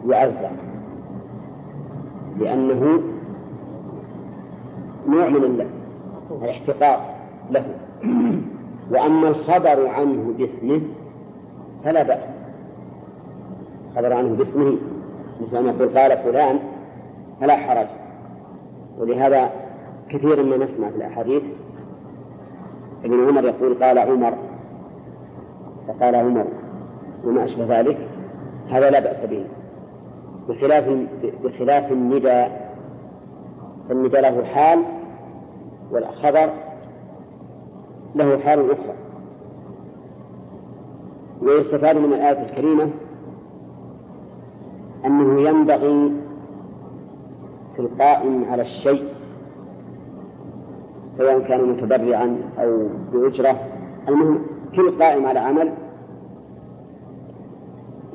A: يعزى لأنه نوع من الاحتقار له. وأما الخبر عنه باسمه فلا بأس. خبر عنه باسمه مثل ما يقول قال فلان فلا حرج. ولهذا كثيرا ما نسمع في الأحاديث. ابن عمر يقول قال عمر فقال عمر وما أشبه ذلك هذا لا بأس به. بخلاف بخلاف النداء فالنداء له حال والخبر له حال أخرى. ويستفاد من الآية الكريمة أنه ينبغي في القائم على الشيء سواء كان متبرعا أو بأجرة. المهم كل قائم على عمل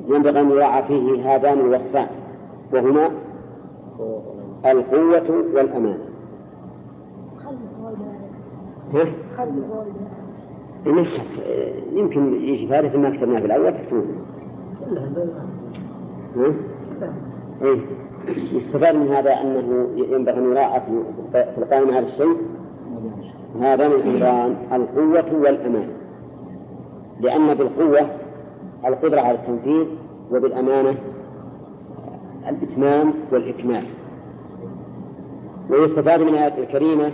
A: ينبغي أن يراعى فيه هذان الوصفان وهما القوة والأمان يمكن يجي فارغ ما كتبناه في الأول تكتبونه إيه؟ يستفاد من هذا أنه ينبغي أن يراعى في القائمة على الشيء. هذا من الأمران القوة والأمان. لأن بالقوة القدرة على التنفيذ وبالأمانة الإتمام والإكمال. ويستفاد من الآية الكريمة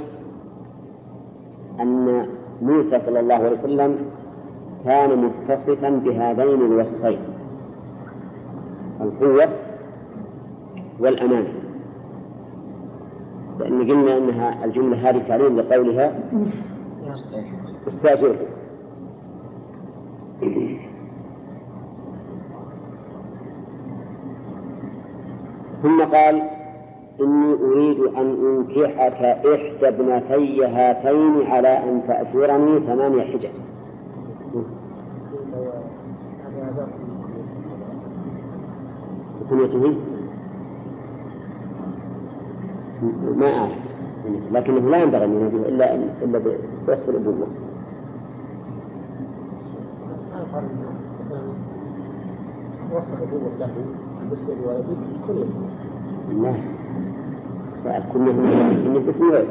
A: أن موسى صلى الله عليه وسلم كان متصفا بهذين الوصفين القوة والأمانة لأن قلنا أنها الجملة هذه تعليم لقولها. استأجره ثم قال إني أريد أن أنكحك إحدى ابنتي هاتين على أن تأجرني ثمانية حجج. كنيته ما أعرف. لكنه لا ينبغي أن يناديه إلا إلا بوصف الأبوة.
B: وصف الأبوة له بالنسبة لوالديه كل
A: لا. فكنا من باسم غير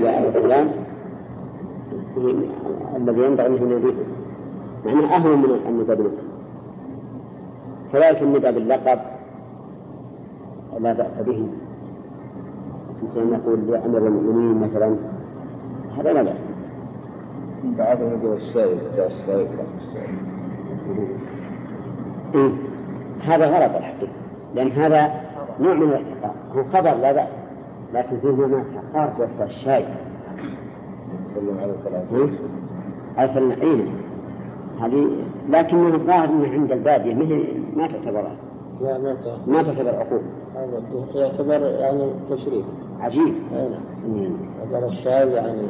A: يا أبا فلان الذي ينبغي أن يناديه باسم معناه أهون من النداء بالاسم كذلك النداء باللقب لا بأس به. مثل نقول يا أمير المؤمنين مثلا هذا لا بأس
D: بعضهم يقول السائل جاء السائل
A: إيه؟ هذا غلط الحقيقة لأن هذا نوع من الاحتقار هو خبر لا بأس لكن فيه ما خارج وسط الشاي
D: سلم على الثلاثة
A: إيه؟ أرسلنا أين هذه لكنه الظاهر أنه عند البادية ما تعتبر
B: لا ما تعرف.
A: ما تعتبر عقوق
B: هذا يعتبر يعني تشريف
A: عجيب. مم.
B: هذا الشاي يعني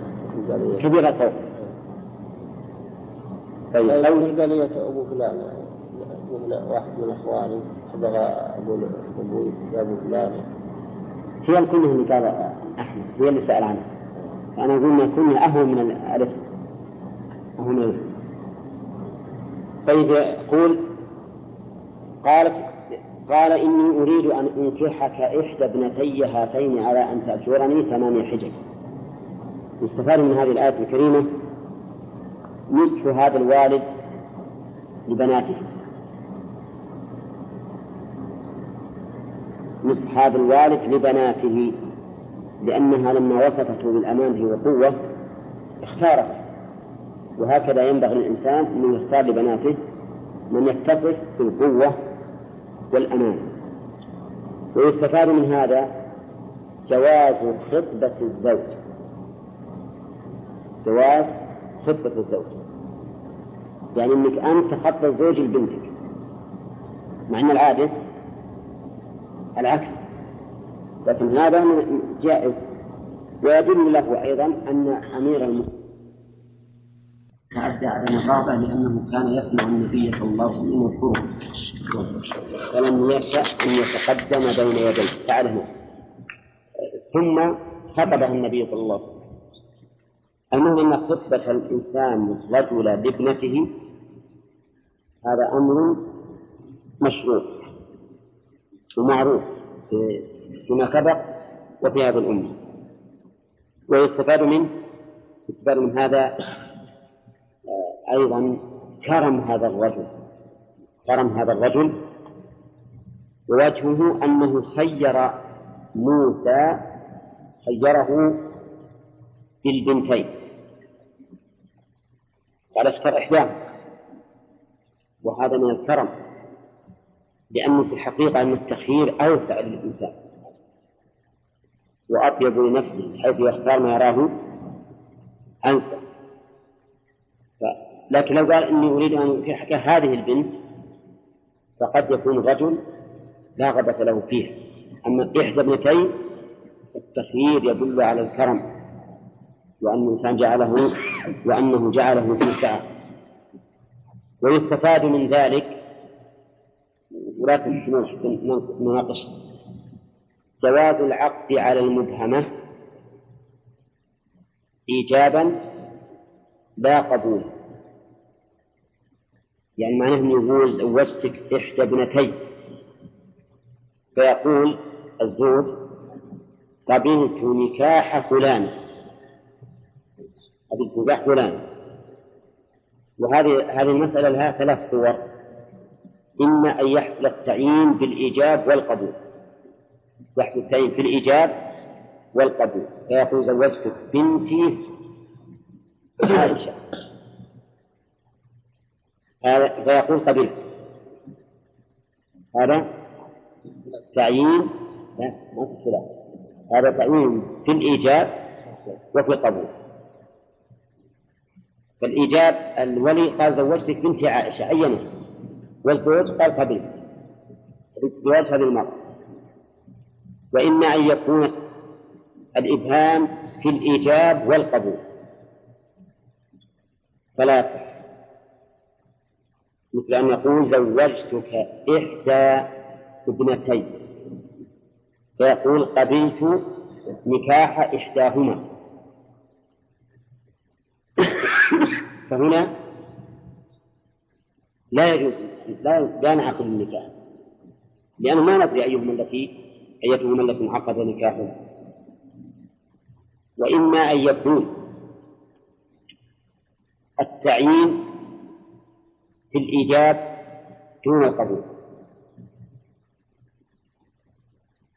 A: كبير القول. طيب
B: البلية أبو فلان واحد من إخواني بغى أقول أبوي أبو فلان.
A: هي الكنية اللي قال أحمس هي اللي سأل عنها فأنا أقول ما الكنية أهون من الاسم أهون من الاسم طيب يقول قالت قال إني أريد أن أنكحك إحدى ابنتي هاتين على أن تأجرني ثمانية حجج. يستفاد من هذه الآية الكريمة نصح هذا الوالد لبناته. نصح هذا الوالد لبناته لأنها لما وصفته بالأمانة والقوة اختارت وهكذا ينبغي للإنسان أن يختار لبناته من يتصف بالقوة والأمان. ويستفاد من هذا جواز خطبة الزوج. جواز خطبة الزوج. يعني إنك أنت تخطب الزوج لبنتك. مع إن العادة العكس. لكن هذا جائز. ويدل له أيضا أن أمير المؤمنين تعدى على الرابع لأنه كان يسمع النبي صلى الله عليه وسلم يذكره فلم يشا أن يتقدم بين يديه هنا ثم خطبه النبي صلى الله عليه وسلم. المهم إن خطبة الإنسان الرجل لابنته هذا أمر مشروع ومعروف فيما سبق وفي هذه الأمة. ويستفاد منه يستفاد من هذا أيضا كرم هذا الرجل كرم هذا الرجل ووجهه أنه خير موسى خيره بالبنتين. قال اختر إحداهما وهذا من الكرم لأنه في الحقيقة أن التخيير أوسع للإنسان. وأطيب لنفسه حيث يختار ما يراه أنسى ف... لكن لو قال إني أريد أن حكاية هذه البنت فقد يكون الرجل لا غبة له فيها. أما إحدى ابنتين التخيير يدل على الكرم وأن الإنسان جعله وأنه جعله في سعة. ويستفاد من ذلك حتى نناقش جواز العقد على المبهمة إيجابا لا قبول. يعني معناه أنه يقول زوجتك إحدى ابنتي فيقول الزوج قبلت نكاح فلان. قبلت نكاح فلان. وهذه هذه المسألة لها ثلاث صور. إما أن يحصل التعيين بالإيجاب والقبول. يحصل التعيين في الإيجاب والقبول. فيقول زوجتك بنتي عائشة. فيقول قبلت هذا تعيين لا ما في خلاف هذا تعيين في الإيجاب وفي القبول. فالإيجاب الولي قال زوجتك بنتي عائشة عينه والزوج قال قبلت قبلت الزواج هذه المرأة. وإما أن يكون الإبهام في الإيجاب والقبول. فلا يصح. مثل أن يقول زوجتك إحدى ابنتي فيقول قبلت نكاح إحداهما. فهنا لا يجوز لا لا نعقد النكاح. لأنه ما ندري أيهما التي أيتهما التي انعقد نكاحها وإما أن يكون التعيين في الإيجاب دون القبول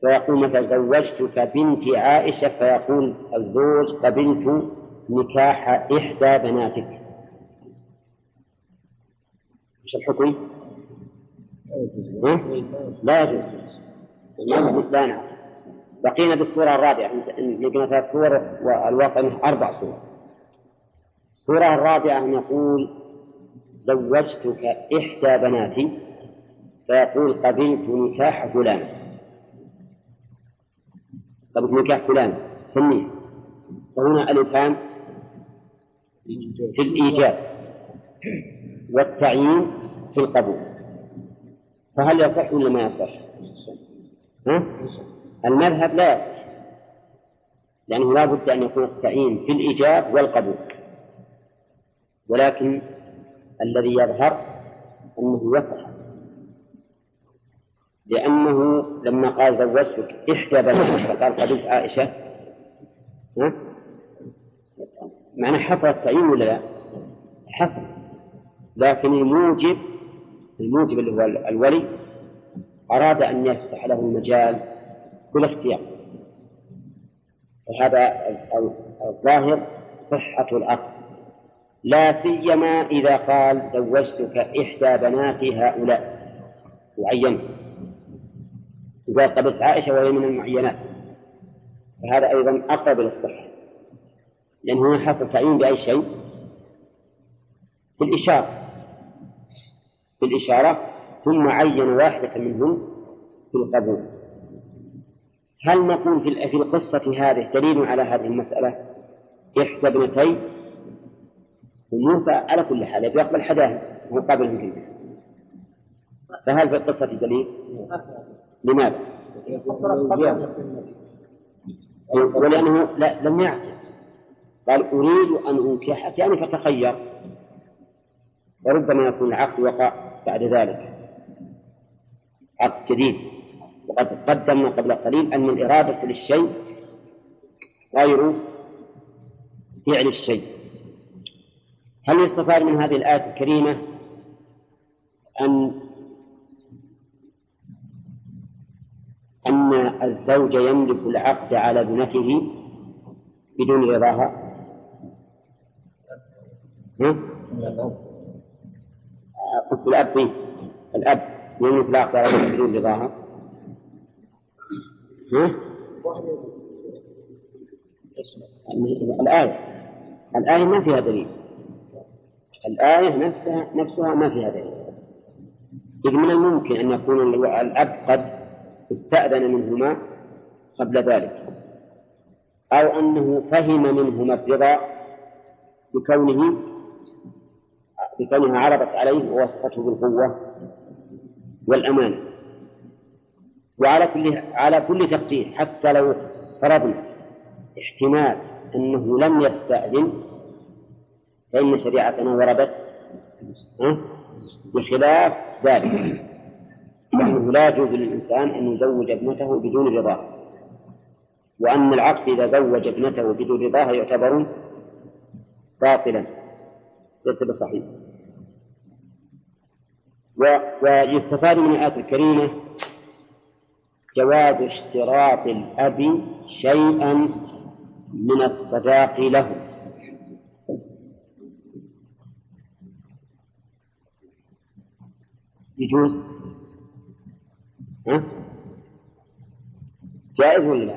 A: فيقول مثلا زوجتك بنت عائشة فيقول الزوج قبلت نكاح إحدى بناتك. إيش الحكم؟ لا يجوز. لا نعم. بقينا بالصورة الرابعة. لقينا ثلاث صور والواقع أربع صور. الصورة الرابعة أن يقول زوجتك إحدى بناتي فيقول قبلت نكاح فلان. قبلت نكاح فلان. سميه. فهنا الإبهام في الإيجاب والتعيين في القبول. فهل يصح ولا ما يصح؟ ها؟ المذهب لا يصح. لأنه لا بد أن يكون التعيين في الإيجاب والقبول. ولكن الذي يظهر أنه يصح لأنه لما قال زوجتك إحدى بناتك فقال قبلت عائشة ها؟ معنى حصل التعيين ولا لا؟ حصل لكن الموجب الموجب اللي هو الولي أراد أن يفتح له المجال كل اختيار وهذا الظاهر صحة العقد لا سيما إذا قال زوجتك إحدى بناتي هؤلاء. وعين إذا قبلت عائشة وهي من المعينات. فهذا أيضا أقرب إلى الصحة. لأنه هنا حصل تعيين بأي شيء؟ بالإشارة. بالإشارة. ثم عين واحدة منهم في القبول. هل نقول في القصة هذه دليل على هذه المسألة؟ إحدى ابنتي وموسى على كل حال يبي يقبل حداهم مقابلهم كلهم فهل في القصة دليل؟ لماذا؟ ولأنه لا لم يعقل. قال أريد أن أنكحك يعني فتخير وربما يكون العقد وقع بعد ذلك. عقد جديد. وقد قدمنا قبل قليل أن الإرادة للشيء غير فعل الشيء. هل يستفاد من هذه الآية الكريمة أن أن الزوج يملك العقد على ابنته بدون رضاها قصد الأب الأب يملك العقد على ابنته بدون رضاها ها؟ الآية الآية ما فيها دليل. الآية نفسها نفسها ما فيها دليل. إذ من الممكن أن يكون الأب قد استأذن منهما قبل ذلك. أو أنه فهم منهما الرضا بكونه بكونها عرضت عليه ووصفته بالقوة والأمانة. وعلى كل على كل تقدير حتى لو فرضنا احتمال أنه لم يستأذن فإن شريعتنا وردت بخلاف ذلك. وأنه لا يجوز للإنسان أن يزوج ابنته بدون رضاه. وأن العقد إذا زوج ابنته بدون رضاها يعتبر باطلا. ليس بصحيح. ويستفاد من الآية الكريمة جواز اشتراط الأب شيئا من الصداق له. يجوز ها؟ جائز ولا لا؟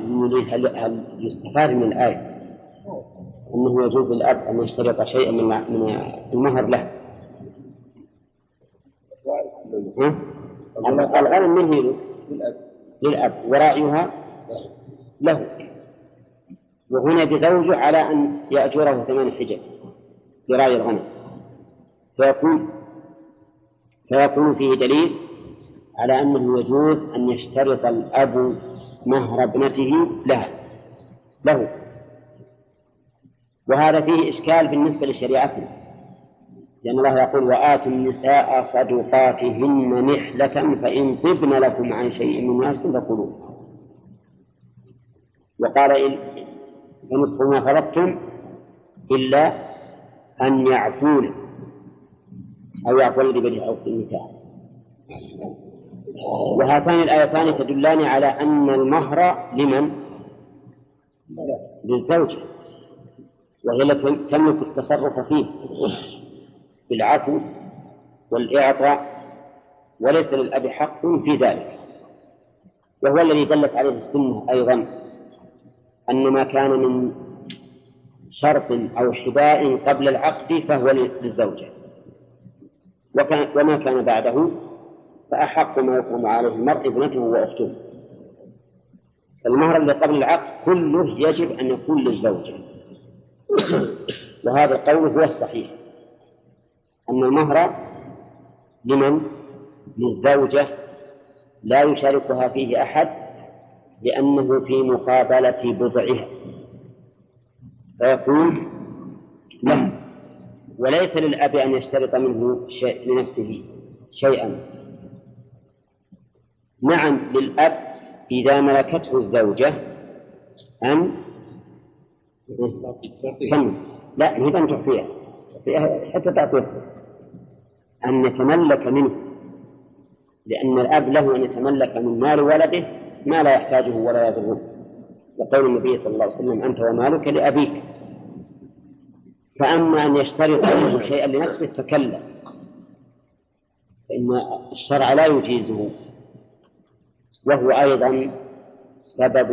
A: نريد هل, يستفاد من الآية؟ أنه يجوز للأب أن يشترط شيئا من من المهر له. الغنم من هي للأب. ورأيها له. وهنا بزوجه على أن يأجره ثمان حجج برأي الغنم فيكون فيكون فيه دليل على أنه يجوز أن يشترط الأب مهر ابنته لها له. وهذا فيه إشكال بالنسبة لشريعتنا لأن الله يقول وآتوا النساء صدقاتهن نحلة فإن طبن لكم عن شيء من نفس فكلوه. وقال فنصف ما فرضتم إلا أن يعفون. أو يعفو الذي بيده عقد النكاح. وهاتان الآيتان تدلان على أن المهر لمن؟ للزوجة وهي التي تملك التصرف فيه. بالعفو والإعطاء وليس للأب حق في ذلك. وهو الذي دلت عليه السنة أيضا أن ما كان من شرط أو حباء قبل العقد فهو للزوجة. وكان وما كان بعده فأحق ما يقوم عليه المرء ابنته وأخته. المهر اللي قبل العقد كله يجب أن يكون للزوجة. وهذا القول هو الصحيح. أن المهر لمن؟ للزوجة. لا يشاركها فيه أحد لأنه في مقابلة بضعها. فيكون له وليس للأب أن يشترط منه شيء لنفسه شيئا. نعم للأب إذا ملكته الزوجة أن كم لا هي أن تعطيها حتى تعطيه أن يتملك منه. لأن الأب له أن يتملك من مال ولده ما لا يحتاجه ولا يضره. وقول النبي صلى الله عليه وسلم أنت ومالك لأبيك. فأما أن يشترط منه شيئا لنفسه فكلا فإن الشرع لا يجيزه. وهو أيضا سبب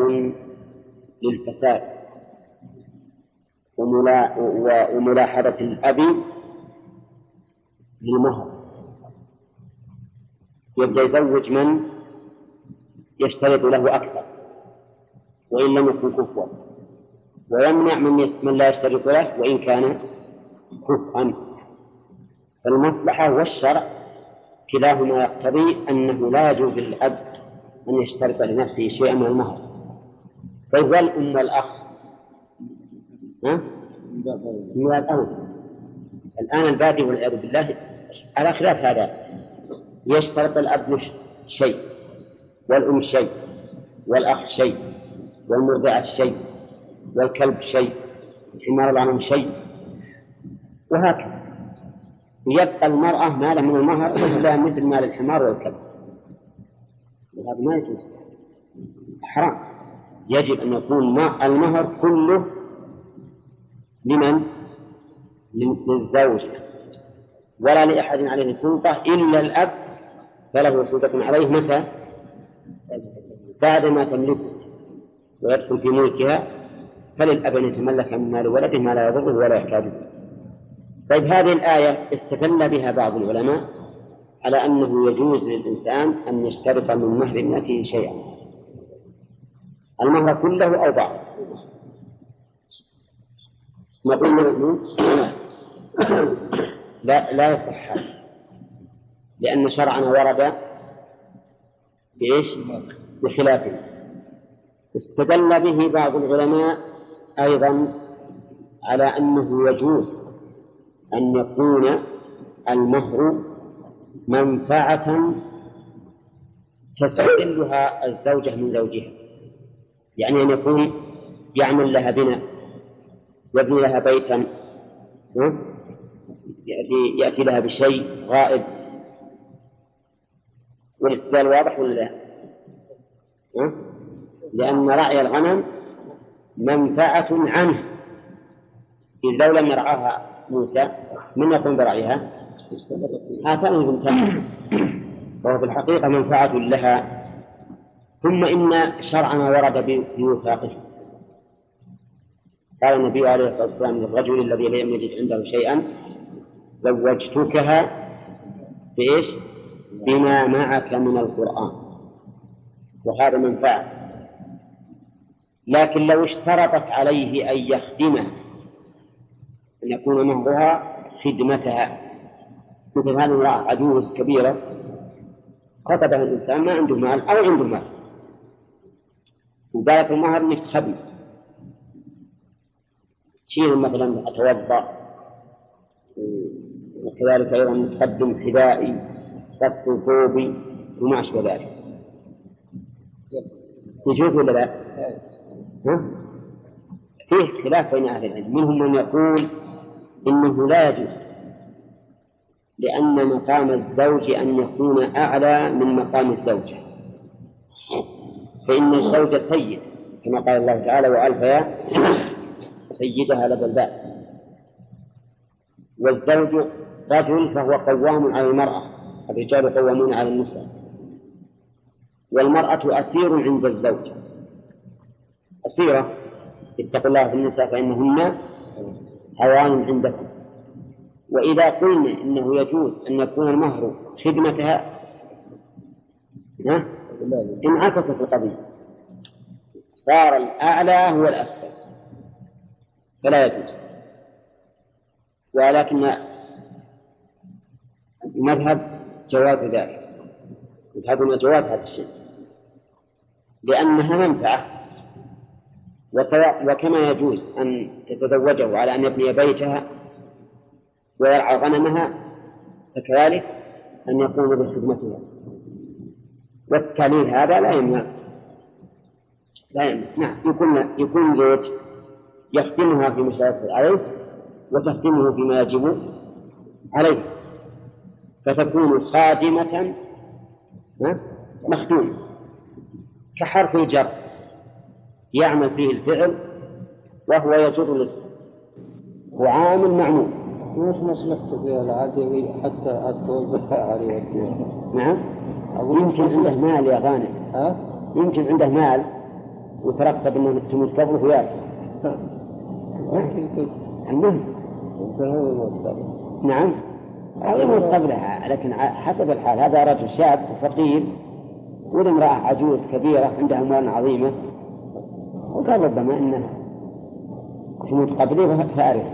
A: للفساد. وملاحظة الأب للمهر يبدأ يزوج من يشترط له أكثر وإن لم يكن كفوا. ويمنع من من لا يشترط له وإن كان كفءا. فالمصلحة والشرع كلاهما يقتضي أنه لا يجوز للأب أن يشترط لنفسه شيئا من المهر. طيب والأم والأخ؟ ها؟ من باب أولى الآن البادي والعياذ بالله على خلاف هذا يشترط الأب شيء والأم شيء والأخ شيء والمرضعة شيء. والكلب شيء حمار الغنم شيء. وهكذا. يبقى المرأة مالا من المهر لها مثل مال الحمار والكلب. وهذا ما يجوز. حرام. يجب أن يكون المهر كله لمن؟ للزوج. ولا لأحد عليه سلطة إلا الأب. فله سلطة عليه متى؟ بعد ما تملكه. ويدخل في ملكها. فللأب أن يتملك من مال ولده ما لا يضره ولا يحتاجه. طيب هذه الآية استدل بها بعض العلماء على أنه يجوز للإنسان أن يشترط من مهر ابنته شيئا. المهر كله أو بعض؟ نقول لا لا يصح. لأن شرعنا ورد بإيش؟ بخلافه استدل به بعض العلماء أيضا على أنه يجوز أن يكون المهر منفعة تستقلها الزوجة من زوجها. يعني أن يكون يعمل لها بناء يبني لها بيتا يأتي, يأتي لها بشيء غائب. والإستدلال واضح ولا لا؟ لأن رعي الغنم منفعة عنه. إذ لو لم يرعاها موسى من يقوم برعيها؟ هاتان البنتان وهو في الحقيقة منفعة لها. ثم إن شرعنا ورد بوثاقه قال النبي عليه الصلاة والسلام للرجل الذي لم يجد عنده شيئا زوجتكها بإيش؟ بما معك من القرآن. وهذا منفعة. لكن لو اشترطت عليه أن يخدمه أن يكون مهرها خدمتها. مثل هذه المرأة عجوز كبيرة خطبها الإنسان ما عنده مال أو عنده مال. وقالت المهر إنك تخدم. تشيل مثلا أتوضأ. وكذلك أيضا تقدم حذائي تغسل ثوبي وما أشبه ذلك. يجوز ولا لا؟ فيه خلاف بين أهل العلم. منهم من يقول إنه لا يجوز لأن مقام الزوج أن يكون أعلى من مقام الزوجة. فإن الزوج سيد كما قال الله تعالى وألف يا سيدها لدى الباب والزوج رجل فهو قوام على المرأة الرجال قوامون على النساء. والمرأة أسير عند الزوج. أسيرة اتقوا الله في النساء فإنهن هوان عندكم. وإذا قلنا إنه يجوز أن يكون المهر خدمتها انعكست القضية. صار الأعلى هو الأسفل. فلا يجوز. ولكن المذهب جواز ذلك. يذهبون جواز هذا الشيء. لأنها منفعة. وسواء وكما يجوز أن تتزوجه على أن يبني بيتها ويرعى غنمها فكذلك أن يقوم بخدمتها. والتعليل هذا لا يمنع. لا يمنع. نعم يكون يكون زوج يخدمها في مشاركة عليه وتخدمه فيما يجب عليه. فتكون خادمة مخدومة كحرف الجر. يعمل فيه الفعل وهو يجر الاسم. وعامل معمول.
B: وش مصلحته فيها العادي حتى توظفها عليه
A: نعم. يمكن عنده مال يا غانم.
B: ها؟
A: يمكن عنده مال وترتب إنه تموت قبله وياك. المهم.
B: يمكن هو يموت قبل
A: نعم. هذا يموت قبلها لكن حسب الحال هذا رجل شاب فقير ولا امرأة عجوز كبيرة عندها أموال عظيمة. وقال ربما إنه تموت قبلي فأرث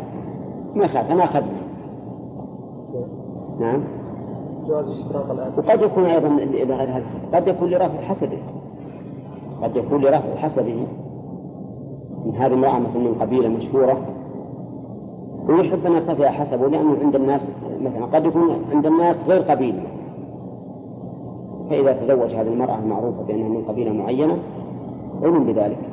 A: ما خاف أنا أخذنا نعم.
B: جواز اشتراط الآن.
A: وقد يكون أيضا إلى غير هذا السبب. قد يكون لرفع حسبه. قد يكون لرفع حسبه. من هذه امرأة مثلا من قبيلة مشهورة. ويحب أن يرتفع حسبه لأنه عند الناس مثلا قد يكون عند الناس غير قبيلة. فإذا تزوج هذه المرأة المعروفة بأنها من قبيلة معينة علم بذلك.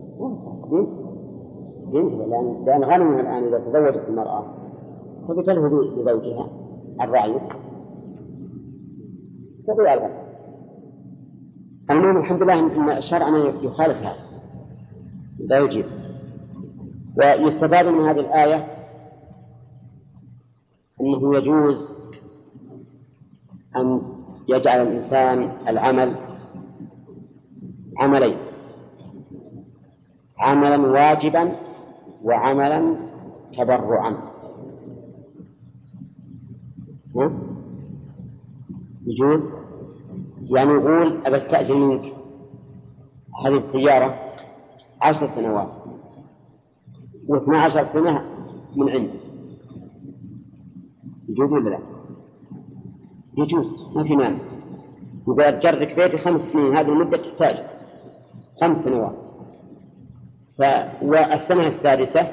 A: بنت لأن لأن غنمها الآن إذا تزوجت المرأة فبتلهو بزوجها الرعي تضيع الغنم المهم الحمد لله أن شرعنا يخالف هذا. لا يجيب. ويستفاد من هذه الآية أنه يجوز أن يجعل الإنسان العمل عملين. عملا واجبا وعملا تبرعا؟ يجوز؟ يعني يقول أبى أستأجر منك هذه السيارة عشر سنوات. واثنا عشر سنة من عندي يجوز ولا لا؟ يجوز ما في مانع. يقول أتجرك بيتي خمس سنين هذه المدة تحتاج خمس سنوات. ف... والسنة السادسة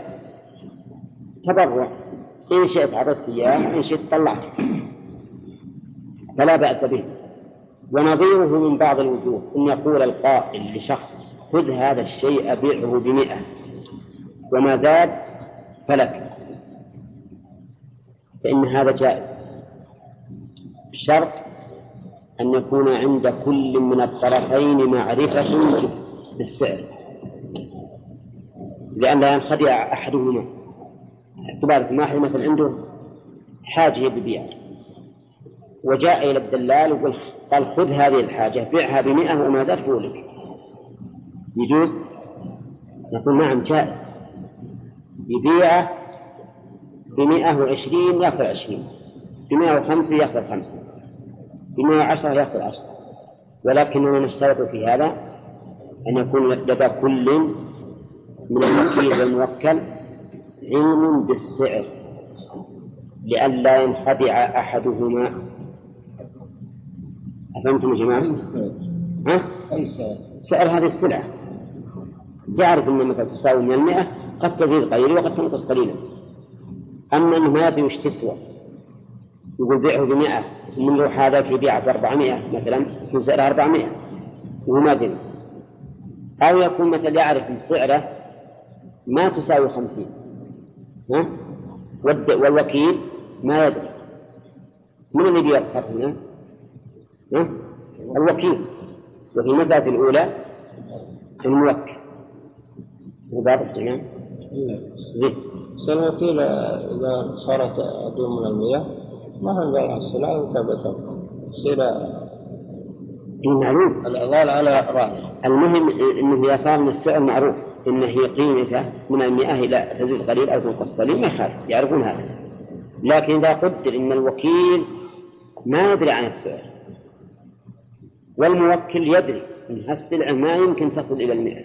A: تبرع. إن شئت أعطيت إياه إن شئت طلعت. فلا بأس به. ونظيره من بعض الوجوه. أن يقول القائل لشخص خذ هذا الشيء بيعه بمئة. وما زاد فلك. فإن هذا جائز. بشرط أن يكون عند كل من الطرفين معرفة بالسعر. لأن لا ينخدع أحدهما. تبارك واحد مثلا عنده حاجة يبيع وجاء إلى الدلال وقال قال خذ هذه الحاجة بيعها بمئة وما زاد لك. يجوز؟ نقول نعم جائز. يبيعه بمئة وعشرين يأخذ عشرين. بمئة وخمسة يأخذ خمسة. بمئة وعشرة يأخذ عشرة. ولكننا نشترط في هذا أن يكون لدى كل من الوكيل والموكل علم بالسعر لئلا ينخدع أحدهما. أفهمتم يا جماعة؟ ها؟
B: أي سعر؟
A: سعر هذه السلعة. يعرف أن مثلا تساوي من المئة قد تزيد قليلا وقد تنقص قليلا. أما أنه ما يدري وش تسوى؟ يقول بيعه بمئة من لو هذاك يبيعه بأربعمائة مثلا يكون سعرها أربعمائة وهو ما دري أو يكون مثلا يعرف سعره ما تساوي خمسين. ها؟ والوكيل ما يدري. من اللي بيبخر هنا؟ ها؟ الوكيل. وفي المسألة الأولى الموكل. وضابط تمام زين.
B: الوكيل إذا صارت أدون من المياه. ما هم بيع السلعة وثبت يصير
A: في معلوم
B: الإضلال على رأيه
A: المهم إنه اذا صار من السعر معروف. إن هي قيمته من المئة إلى تزيد قليل أو تنقص قليل ما يخالف يعرفون هذا. لكن إذا قدر إن الوكيل ما يدري عن السعر والموكل يدري إن هالسلعه ما يمكن تصل إلى المئة.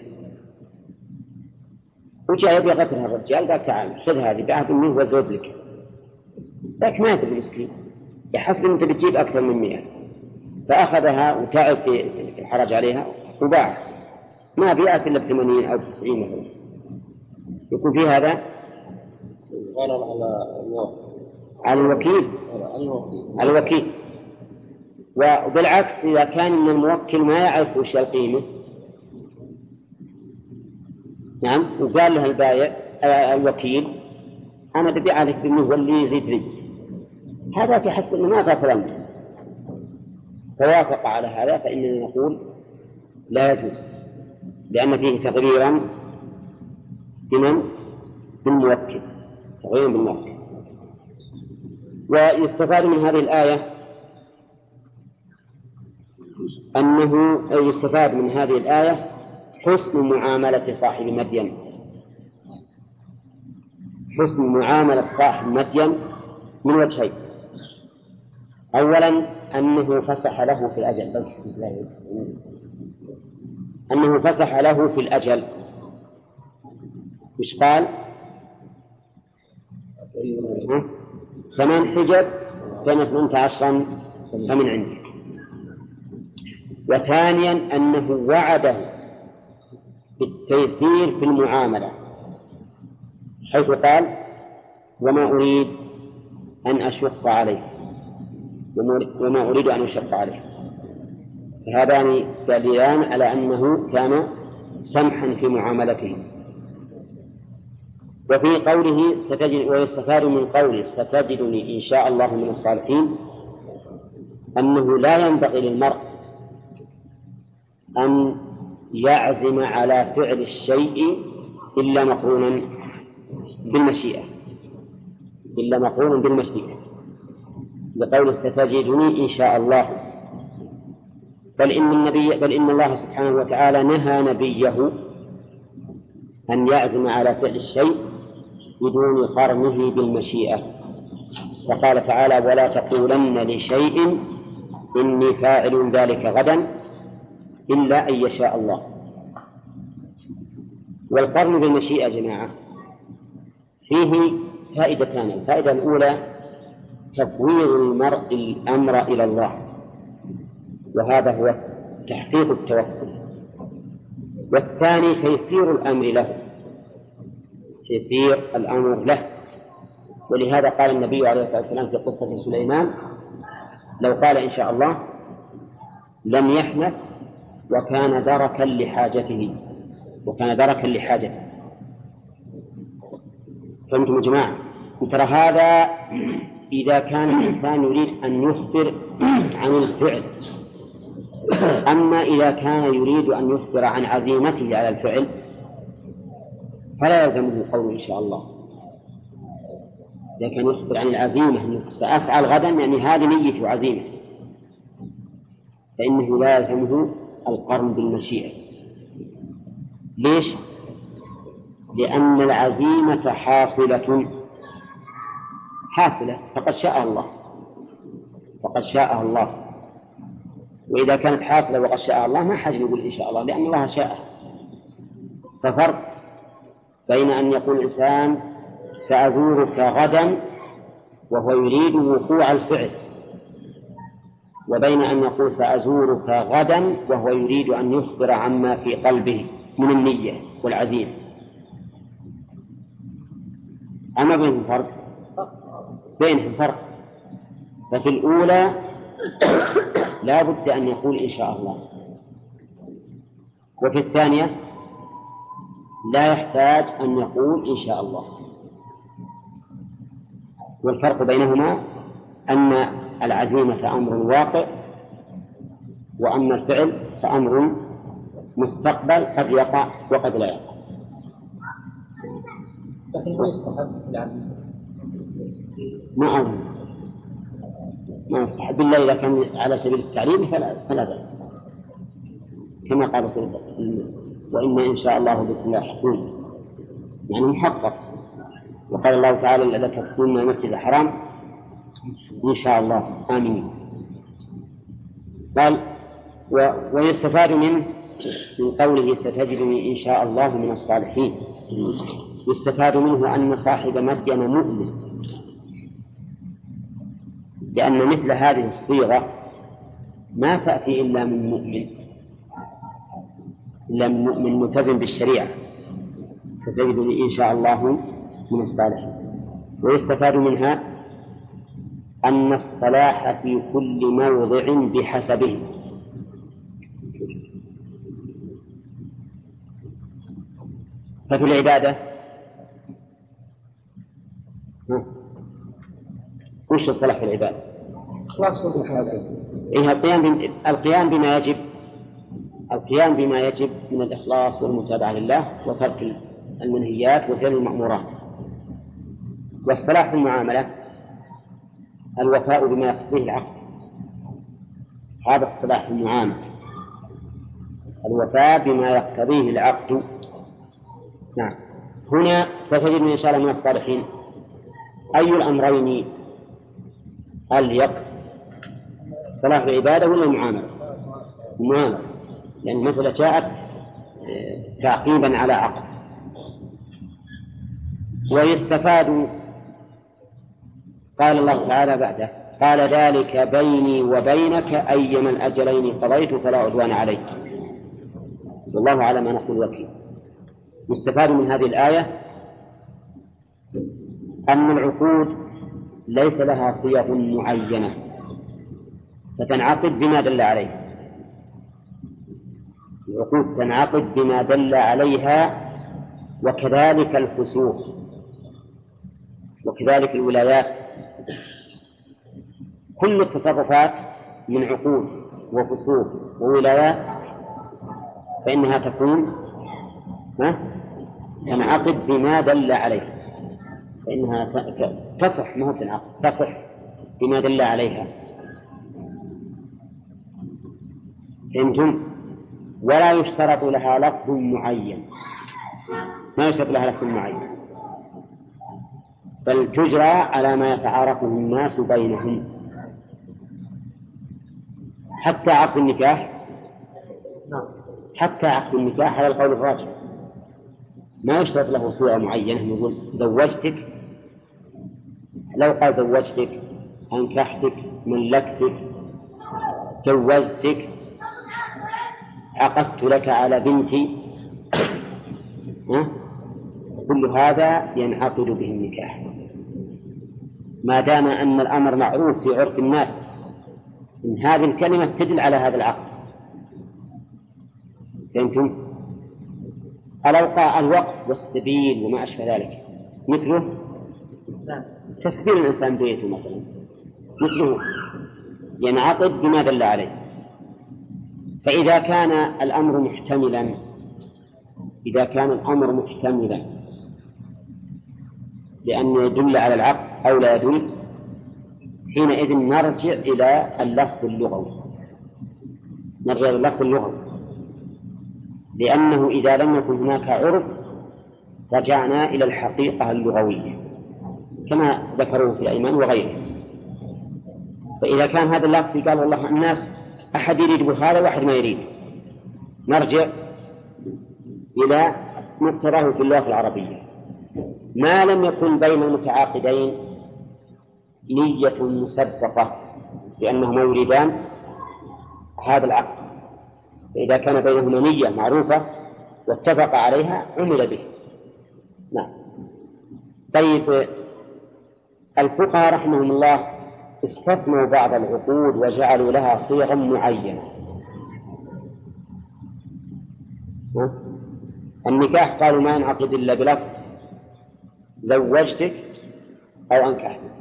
A: وجاء يبي قتلها الرجال قال تعال خذ هذه بعهد منه وزود لك. لكن ما يدري المسكين. يحسب انت بتجيب أكثر من مئة. فأخذها وتعب في الحرج عليها وباع. ما بيأت إلا بثمانين أو بتسعين مثلا. يكون في هذا؟
B: غرر على الوكيل.
A: على الوكيل.
B: على الوكيل.
A: وبالعكس إذا كان من الموكل ما يعرف وش القيمة. نعم؟ وقال له البايع آه، الوكيل أنا ببيع عليك هو اللي يزيد لي هذا في حسب أنه ما تصل أمره فوافق على هذا فإننا نقول لا يجوز. لأن فيه تغريرا بمن؟ بالموكل. تغريرا بالموكل. ويستفاد من هذه الآية أنه يستفاد من هذه الآية حسن معاملة صاحب مدين. حسن معاملة صاحب مدين من وجهين. أولا أنه فسح له في الأجل. أنه فسح له في الأجل. وش قال؟ ثمان حجب كانت منك عشرا فمن عندك وثانيا أنه وعده بالتيسير في المعاملة. حيث قال وما أريد أن أشق عليه وما أريد أن أشق عليه. فهذان دليلان على أنه كان سمحا في معاملته. وفي قوله ستجد ويستفاد من قوله ستجدني إن شاء الله من الصالحين أنه لا ينبغي للمرء أن يعزم على فعل الشيء إلا مقرونا بالمشيئة. إلا مقرونا بالمشيئة. لقول ستجدني إن شاء الله. بل إن النبي بل إن الله سبحانه وتعالى نهى نبيه أن يعزم على فعل الشيء بدون قرنه بالمشيئة. فقال تعالى ولا تقولن لشيء إني فاعل ذلك غدا إلا أن يشاء الله. والقرن بالمشيئة جماعة فيه فائدتان. الفائدة الأولى تفويض المرء الأمر إلى الله. وهذا هو تحقيق التوكل. والثاني تيسير الأمر له. تيسير الأمر له. ولهذا قال النبي عليه الصلاة والسلام في قصة سليمان لو قال إن شاء الله لم يحنث وكان دركا لحاجته. وكان دركا لحاجته. فهمتم يا جماعة؟ ترى هذا إذا كان الإنسان يريد أن يخبر عن الفعل أما إذا كان يريد أن يخبر عن عزيمته على الفعل فلا يلزمه قول إن شاء الله. إذا كان يخبر عن العزيمة أنه سأفعل غدا يعني هذه نيتي وعزيمتي فإنه لا يلزمه القرن بالمشيئة. ليش؟ لأن العزيمة حاصلة. حاصلة فقد شاء الله. فقد شاءها الله. وإذا كانت حاصلة وقد شاء الله ما حاجة يقول إن شاء الله لأن الله شاء. ففرق بين أن يقول الإنسان سأزورك غدا وهو يريد وقوع الفعل وبين أن يقول سأزورك غدا وهو يريد أن يخبر عما في قلبه من النية والعزيمة. أما بينهم فرق؟ بينهم فرق. ففي الأولى لا بد أن يقول إن شاء الله. وفي الثانية لا يحتاج أن يقول إن شاء الله. والفرق بينهما أن العزيمة أمر واقع وأما الفعل فأمر مستقبل قد يقع وقد لا يقع.
B: لكن هو يستحب العزيمة.
A: ما أظن. ما يستحب إلا إذا كان على سبيل التعليم فلا فلا بأس. كما قال رسول الله. وإنا إن شاء الله بكم لاحقون يعني محقق. وقال الله تعالى لتدخلن المسجد الحرام. إن شاء الله. آمين. قال و... ويستفاد منه من قوله ستجدني إن شاء الله من الصالحين. يستفاد منه أن صاحب مدين مؤمن. لأن مثل هذه الصيغة ما تأتي إلا من مؤمن لم مؤمن ملتزم بالشريعة. ستجدني إن شاء الله من الصالحين. ويستفاد منها أن الصلاح في كل موضع بحسبه. ففي العبادة ها؟ وش الصلاح في العبادة؟
E: خلاص
A: إيه القيام بم- القيام بما يجب القيام بما يجب من الإخلاص والمتابعة لله وترك المنهيات وفعل المأمورات. والصلاح في المعاملة الوفاء بما يقتضيه العقد هذا الصلاح في المعاملة. الوفاء بما يقتضيه العقد. نعم. هنا ستجدني إن شاء الله من الصالحين أي الأمرين أليق صلاح العبادة ولا المعاملة؟ المعاملة لأن المسألة جاءت آه، تعقيبا على عقد ويستفاد قال الله تعالى بعده قال ذلك بيني وبينك أيما الأجلين قضيت فلا عدوان علي والله على ما نقول وكيل. يستفاد من هذه الآية أن العقود ليس لها صيغ معينة. فتنعقد بما دل عليه. العقود تنعقد بما دل عليها وكذلك الفسوق وكذلك الولايات. كل التصرفات من عقود وفسوق وولايات فإنها تكون؟ تنعقد بما دل عليه. فإنها تصح ما هو تنعقد تصح بما دل عليها. فهمتم؟ ولا يشترط لها لفظ معين. ما يشترط لها لفظ معين. بل تجرى على ما يتعارفه الناس بينهم. حتى عقد النكاح. حتى عقد النكاح على القول الراجح. ما يشترط له صورة معينة يقول زوجتك لو قال زوجتك أنكحتك ملكتك جوزتك عقدت لك على بنتي؟ كل هذا ينعقد به النكاح ما دام أن الأمر معروف في عرف الناس إن هذه الكلمة تدل على هذا العقد فهمتم؟ الأوقاع الوقف والسبيل وما أشبه ذلك مثله تسبيل الإنسان بيته مثلا. مثله ينعقد بما دل عليه. فإذا كان الأمر محتملا إذا كان الأمر محتملا لأن يدل على العقد أو لا يدل حينئذ نرجع إلى اللفظ اللغوي. نرجع إلى اللفظ اللغوي. لأنه إذا لم يكن هناك عرف رجعنا إلى الحقيقة اللغوية. كما ذكروه في الأيمان وغيره. فإذا كان هذا اللفظ قال والله الناس أحد يريد بهذا وأحد ما يريد. نرجع إلى مقتضاه في اللغة العربية. ما لم يكن بين المتعاقدين نية مسبقة بأنهما يريدان هذا العقد. فإذا كان بينهما نية معروفة واتفق عليها عمل به. نعم. طيب الفقهاء رحمهم الله استثنوا بعض العقود وجعلوا لها صيغا معينة؟ النكاح قالوا ما ينعقد إلا بلفظ زوجتك أو أنكحتك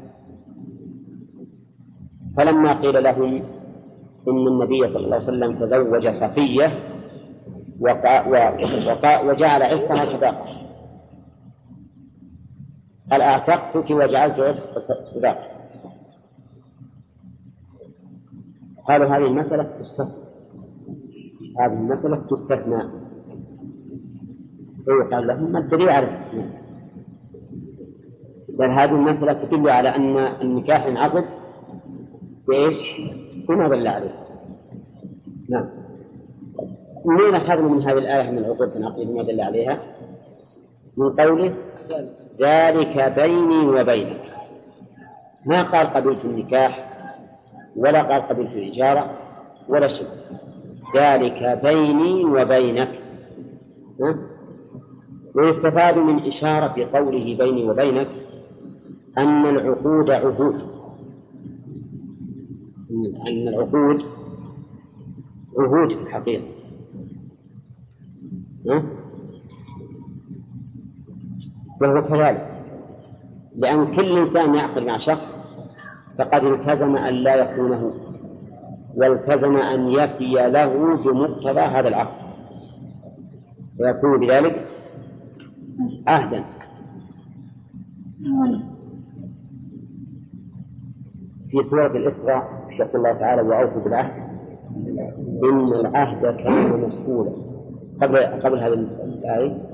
A: فلما قيل لهم إن النبي صلى الله عليه وسلم تزوج صفية وقا وقا وجعل عتقها صداقة. قال أعتقتك وجعلت عتق صداقة قالوا هذه المسألة تستثنى. هذه المسألة تستثنى. ويقال لهم ما الدليل على الاستثناء؟ بل هذه المسألة تدل على أن النكاح ينعقد بإيش؟ بما دل عليه. نعم. منين أخذنا من هذه الآية من العقود تنعقد بما دل عليها؟ من قوله ذلك بيني وبينك. ما قال قبلت النكاح ولا قال قبلت الإجارة ولا شيء. ذلك بيني وبينك؟ ويستفاد من إشارة قوله بيني وبينك أن العقود عهود أن العقود عهود في الحقيقة؟ وهو كذلك لأن كل إنسان يعقد مع شخص فقد التزم أن لا يخونه والتزم أن يفي له بمقتضى هذا العقد ويكون بذلك عهدا. في سورة الإسراء يقول الله تعالى وأوفوا بالعهد. إن العهد كان مسؤولا. قبل قبل هذه الآية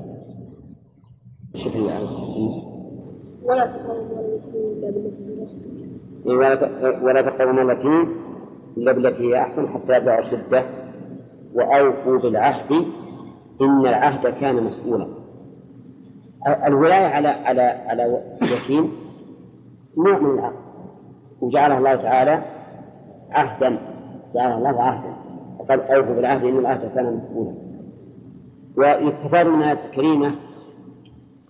A: شوف الآية
C: ولا تقربوا
A: ولا تقربوا التي إلا بالتي هي أحسن حتى يبلغ أشده وأوفوا بالعهد إن العهد كان مسؤولا. ال- الولاية على على على اليتيم نوع من العهد. وجعله الله تعالى عهدا. جعله الله عهدا. وقد أوفوا بالعهد إن العهد كان مسؤولا. ويستفاد من الآية الكريمة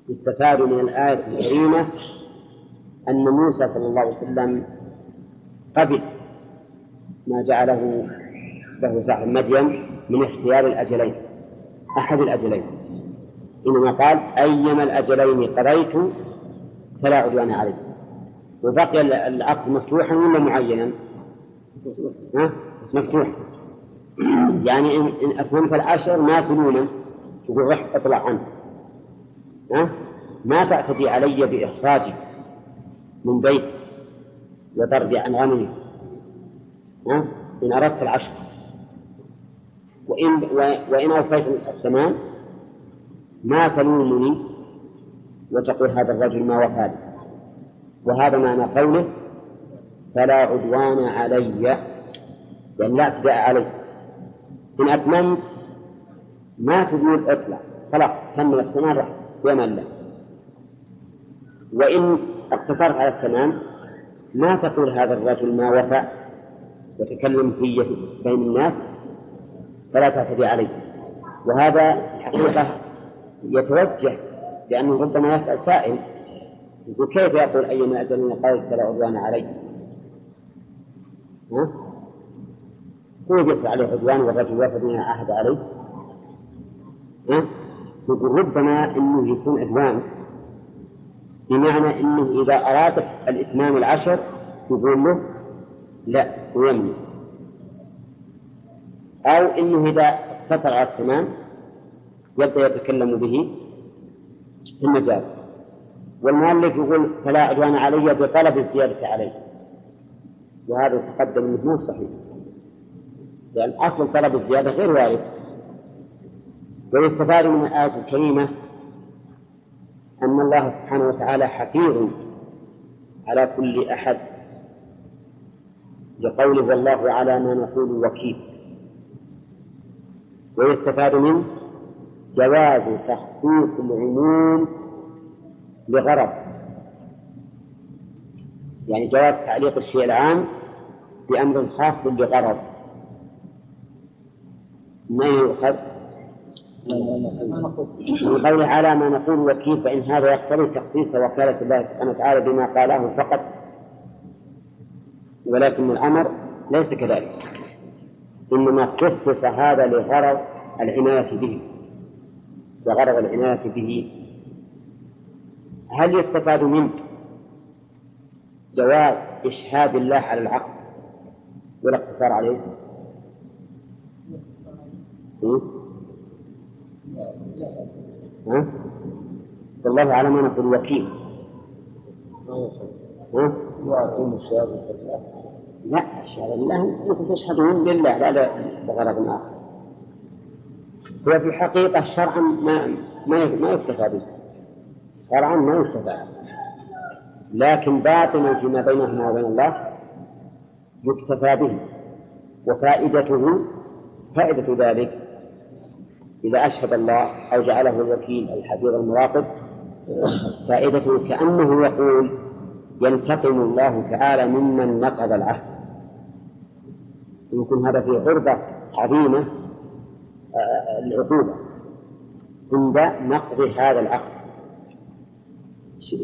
A: يستفاد من الآية الكريمة أن موسى صلى الله عليه وسلم قبل ما جعله له صاحب مدين من اختيار الأجلين أحد الأجلين إنما قال أيما الأجلين قضيت فلا عدوان علي وبقي العقد مفتوحا ولا معينا؟ ها؟ مفتوح يعني إن أتممت العشر ما تلومه تقول رح اطلع عنه؟ ما تعتدي علي بإخراجي من بيتي وطردي عن غنمي؟ إن أردت العشر وإن وإن أوفيت الثمان ما تلومني وتقول هذا الرجل ما وفى وهذا معنى قوله فلا عدوان علي. لأن لا اعتداء علي. إن أتممت ما تقول اطلع. خلاص كمل الثمان راح. يمن له وإن اقتصرت على الثمان ما تقول هذا الرجل ما وفى وتكلم في بين الناس؟ فلا تعتدي عليه. وهذا حقيقة يتوجه لأنه ربما يسأل سائل يقول كيف يقول أيما أجل قال فلا عدوان علي؟ ها؟ هو يسأل عليه عدوان والرجل وفد من عهد عليه؟ ها؟ يقول ربما أنه يكون عدوان بمعنى أنه إذا أراد الإتمام العشر يقول له لا ويمنع. أو أنه إذا اقتصر على الثمان يبدأ يتكلم به في المجالس. والمؤلف يقول فلا عدوان علي بطلب الزيادة عليه. وهذا تقدم أنه مو صحيح. لأن أصل طلب الزيادة غير وارد. ويستفاد من الآية الكريمة أن الله سبحانه وتعالى حفيظ على كل أحد لقوله والله على ما نقول وكيل. ويستفاد منه جواز تخصيص العموم لغرض. يعني جواز تعليق الشيء العام بأمر خاص لغرض. ما يؤخذ؟ من قوله على ما نقول وكيل فإن هذا يقتضي تخصيص وكالة الله سبحانه وتعالى بما قاله فقط ولكن الأمر ليس كذلك إنما خصص هذا لغرض العناية به وغرض العناية به هل يستفاد منه جواز إشهاد الله على العقد والاقتصار عليه؟ م? ها؟ والله على ما نقول وكيل ها؟
B: يعطيهم الشهادة
A: لا الشهادة لله أنتم تشهدون لله لا لغرض آخر هو في الحقيقة شرعا ما ما ما يكتفى به شرعا ما يكتفى لكن باطنا فيما بينهما وبين الله يكتفى به وفائدته فائدة ذلك إذا أشهد الله أو جعله الوكيل الحفيظ المراقب فائدته كأنه يقول ينتقم الله تعالى ممن نقض العهد يكون هذا في عرضة عظيمة آه، العقوبة عند نقض هذا العقد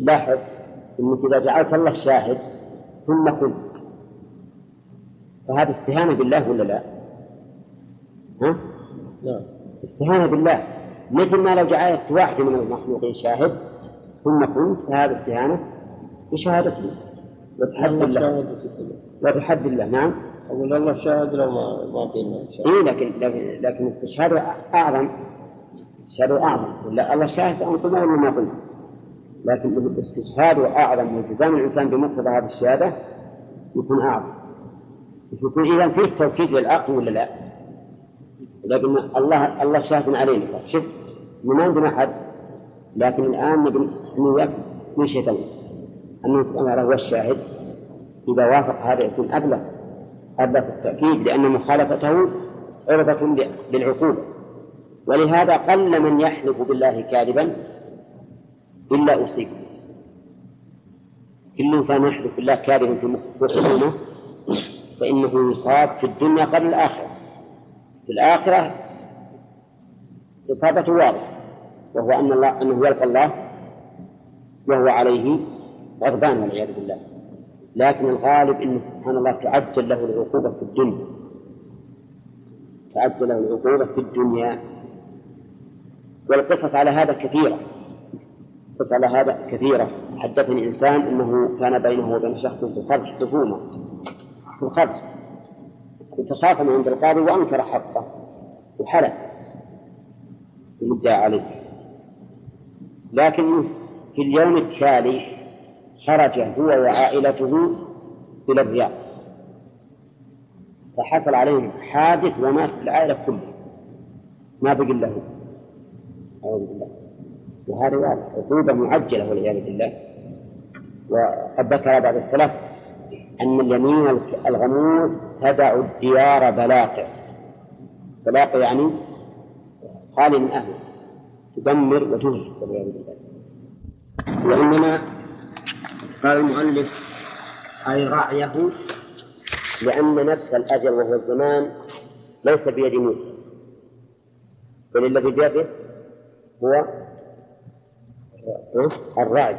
A: لاحظ إنك إذا جعلت الله الشاهد ثم قلت فهذا استهانة بالله ولا لا؟ ها؟
B: نعم
A: استهانة بالله. مثل ما لو جعلت واحد من المخلوقين شاهد ثم قلت فهذا استهانة بشهادته وتحدي
B: الله
A: وتحدي الله. نعم.
B: أقول الله شاهد لو ما ما قلنا
A: إيه لكن لكن, استشهاده أعظم. استشهاده أعظم. ولا الله شاهد سواء قلنا ولا ما قلنا. لكن الاستشهاد أعظم والتزام الإنسان بمقتضى هذه الشهادة يكون أعظم. يكون إذا فيه توكيد للعقل ولا لا؟ لكن الله الله شاهد علينا. شوف ما عندنا أحد لكن الآن نبي نياك من شيء أنه سبحانه هو الشاهد. إذا وافق هذا يكون أبلغ أبلغ التأكيد لأن مخالفته عرضة للعقوبة ولهذا قل من يحلف بالله كاذبا إلا أصيب كل إنسان يحلف بالله كاذبا في خصومه فإنه يصاب في الدنيا قبل الآخرة. في الآخرة إصابته واضحة وهو أن الله أنه يلقى الله وهو عليه غضبان والعياذ بالله. لكن الغالب أن سبحان الله تعجل له العقوبة في الدنيا. تعجل له العقوبة في الدنيا. والقصص على هذا كثيرة. قصص على هذا كثيرة. حدثني إنسان أنه كان بينه وبين شخص في الخرج خصومة في الخرج تخاصم عند القاضي وأنكر حقه وحلف المدعى عليه. لكن في اليوم التالي خرج هو وعائلته إلى الرياض. فحصل عليهم حادث ومات العائلة كلها. ما بقي له أعوذ بالله. وهذا عقوبة معجلة والعياذ بالله. وقد ذكر بعض السلف أن اليمين الغموس تدع الديار بلاقع. بلاقع يعني خالي من أهله تدمر وتهلك والعياذ بالله. وإنما قال المؤلف أي رعيه لأن نفس الأجل وهو الزمان ليس بيد موسى. بل الذي بيده هو الرعي.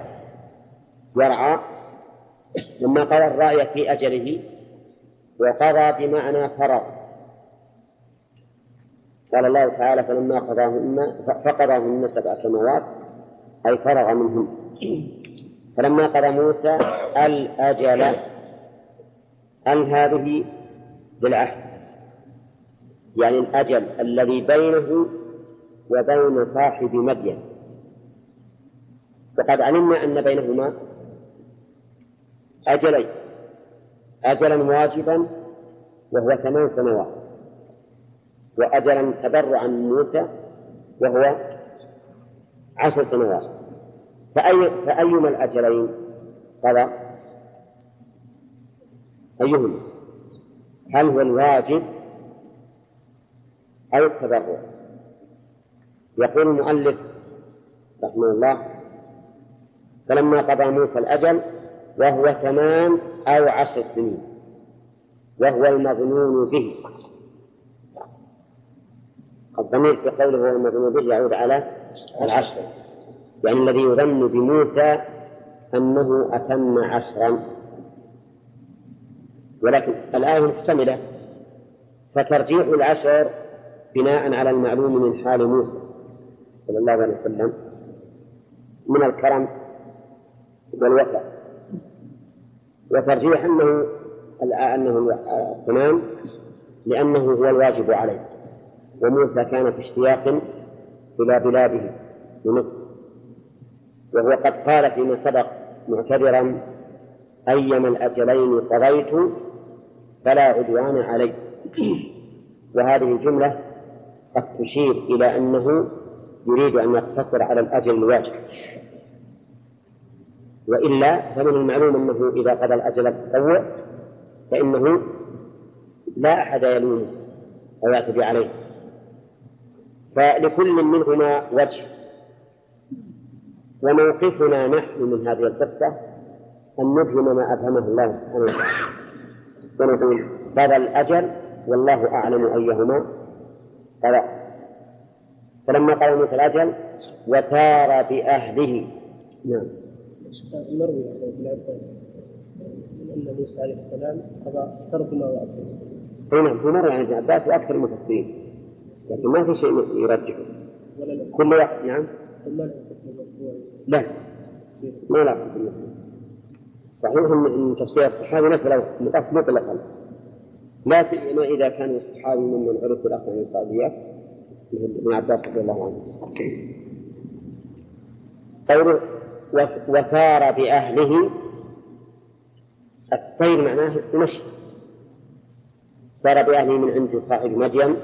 A: يرعى لما قضى الرعي في أجله وقضى بمعنى فرغ قال الله تعالى فلما قضاهن فقضاهن سبع سماوات أي فرغ منهن. فلما قضى موسى الأجل أل هذه بالعهد يعني الأجل الذي بينه وبين صاحب مدين. وقد علمنا أن بينهما أجلين أجلا واجبا وهو ثمان سنوات. وأجلا تبرعا من موسى وهو عشر سنوات. فأي فأيما الأجلين؟ قضى أيهما؟ هل هو الواجب أو التبرع؟ يقول المؤلف رحمه الله فلما قضى موسى الأجل وهو ثمان أو عشر سنين. وهو المظنون به. الضمير في قوله هو المظنون به يعود على العشر. يعني الذي يظن بموسى أنه أتم عشرا. ولكن الآية محتملة فترجيح العشر بناء على المعلوم من حال موسى صلى الله عليه وسلم. من الكرم والوفاء. وترجيح أنه أنه تمام لأنه هو الواجب عليه. وموسى كان في اشتياق إلى بلاده بمصر. وهو قد قال فيما سبق معتبرا أيما الأجلين قضيت فلا عدوان علي. وهذه الجملة قد تشير إلى أنه يريد أن يقتصر على الأجل الواجب. وإلا فمن المعلوم أنه إذا قضى الأجل التطوع فإنه لا أحد يلومه أو يعتدي عليه. فلكل منهما وجه. وموقفنا نحن من هذه القصة أن نفهم ما أفهمه الله سبحانه وتعالى. ونقول قضى الأجل والله أعلم أيهما. قضى. فلما قال موسى الأجل وسار بأهله. نعم.
E: المروي عن ابن عباس أن موسى عليه السلام قضى ترك ما وعده
A: أي نعم هو مر عن ابن عباس وأكثر المفسرين. لكن ما في شيء يرجحه كل واحد نعم. لا. ما لا. صحيح ان تفسير الصحابي مساله مطلق مطلقا. لا سيما إذا كان الصحابي ممن عرف الاخذ عن مثل ابن عباس رضي الله عنه. قوله وس- وسار بأهله السير معناه المشي سار بأهله من عند صاحب مدين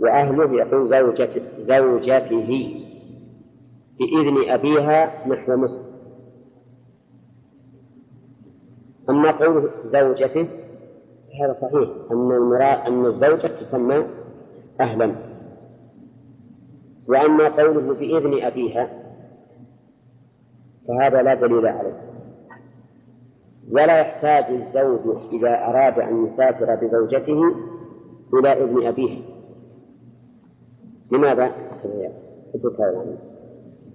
A: وأهله يقول زوجته زوجته بإذن أبيها نحو مصر. أما قوله زوجته هذا صحيح أن المرا أن الزوجة تسمى أهلا. وأما قوله بإذن أبيها فهذا لا دليل عليه. ولا يحتاج الزوج إذا أراد أن يسافر بزوجته إلى إذن أبيها لماذا؟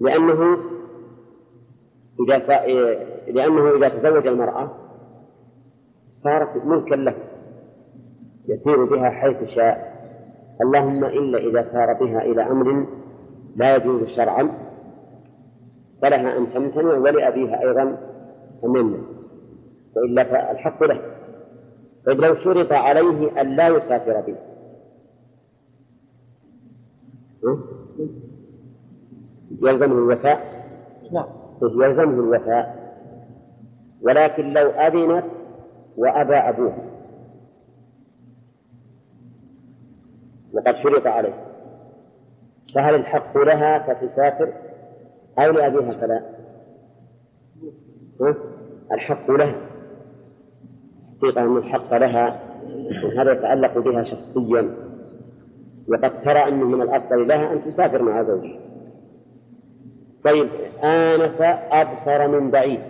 A: لأنه إذا سا... لأنه إذا تزوج المرأة صارت ملكا له يسير بها حيث شاء. اللهم إلا إذا سار بها إلى أمر لا يجوز شرعا فلها أن تمتنع ولأبيها أيضا أن يمنع وإلا فالحق له. طيب لو شرط عليه أن لا يسافر به؟ يلزمه الوفاء؟
E: نعم
A: يلزمه الوفاء. ولكن لو أذنت وأبى أبوها وقد شرط عليه. فهل الحق لها فتسافر؟ أو لأبيها فلا؟ الحق لها. حقيقة أن الحق لها وهذا يتعلق بها شخصيا. وقد ترى أنه من الأفضل لها أن تسافر مع زوجها. طيب آنس أبصر من بعيد.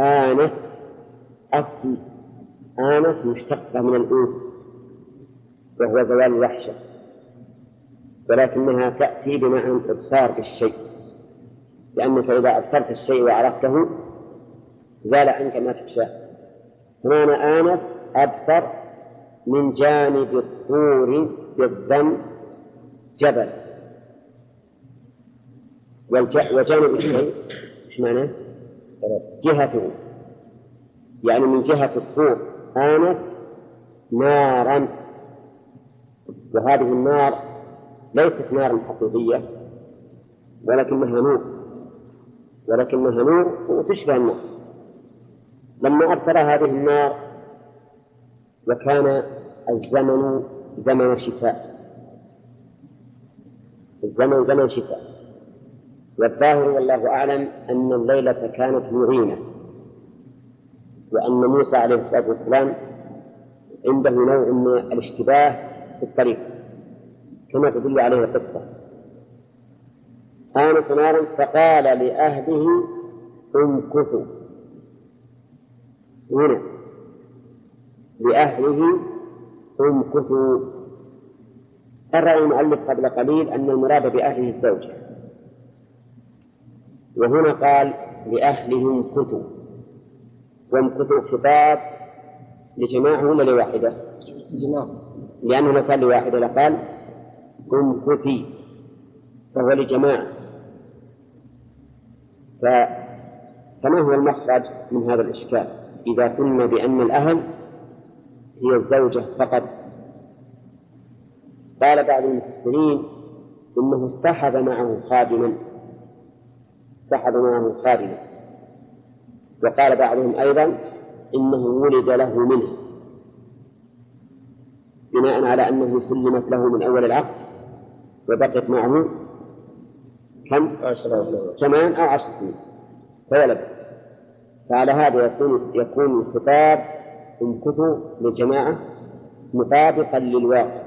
A: آنس أصل آنس مشتقة من الأنس وهو زوال الوحشة. ولكنها تأتي بمعنى الإبصار بالشيء لأنك إذا أبصرت الشيء وعرفته زال عنك ما تخشاه هنا آنس أبصر من جانب الطور بالضم جبل. وجانب الشيء إيش معناه؟ جهته يعني من جهة الطور. آنس نارا. وهذه النار ليست نارا حقيقية ولكنها نور ولكنها نور وتشبه النار لما أبصر هذه النار وكان الزمن زمن شتاء الزمن زمن شتاء والظاهر والله أعلم أن الليلة كانت مغيمة وأن موسى عليه الصلاة والسلام عنده نوع من الاشتباه في الطريق. كما تدل عليه القصة. آنس نارا فقال لأهله امكثوا هنا. لأهله امكثوا قرأ المؤلف قبل قليل أن المراد بأهله الزوجة وهنا قال لأهله امكثوا وامكثوا خطاب لجماعة ولا لواحدة؟
E: جماعة.
A: لأنه لو كان لواحدة لقال امكثي فهو لجماعة. فما هو المخرج من هذا الإشكال؟ إذا قلنا بأن الأهل هي الزوجة فقط. قال بعض المفسرين إنه اصطحب معه خادما. اصطحب معه خادما. وقال بعضهم أيضا إنه ولد له منه. بناء على أنه سلمت له من أول العقد. وبقيت معه كم؟ ثمان أو عشر سنين فولد. فعلى هذا يكون يكون الخطاب امكثوا للجماعة مطابقا للواقع.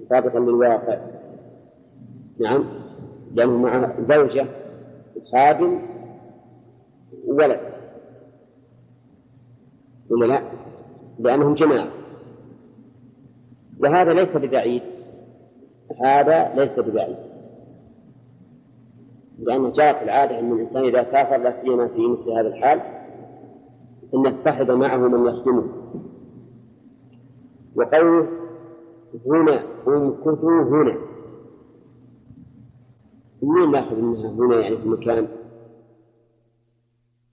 A: مطابقا للواقع. نعم. لأنه مع زوجة خادم ولد ولا لا؟ لأنهم جماعة. وهذا ليس ببعيد. هذا ليس ببعيد لأن جاءت العادة أن الإنسان إذا سافر لا سيما في مثل هذا الحال أن يصطحب معه من يخدمه. وقوله هنا امكثوا هنا. منين نأخذ منها؟ هنا يعني في مكان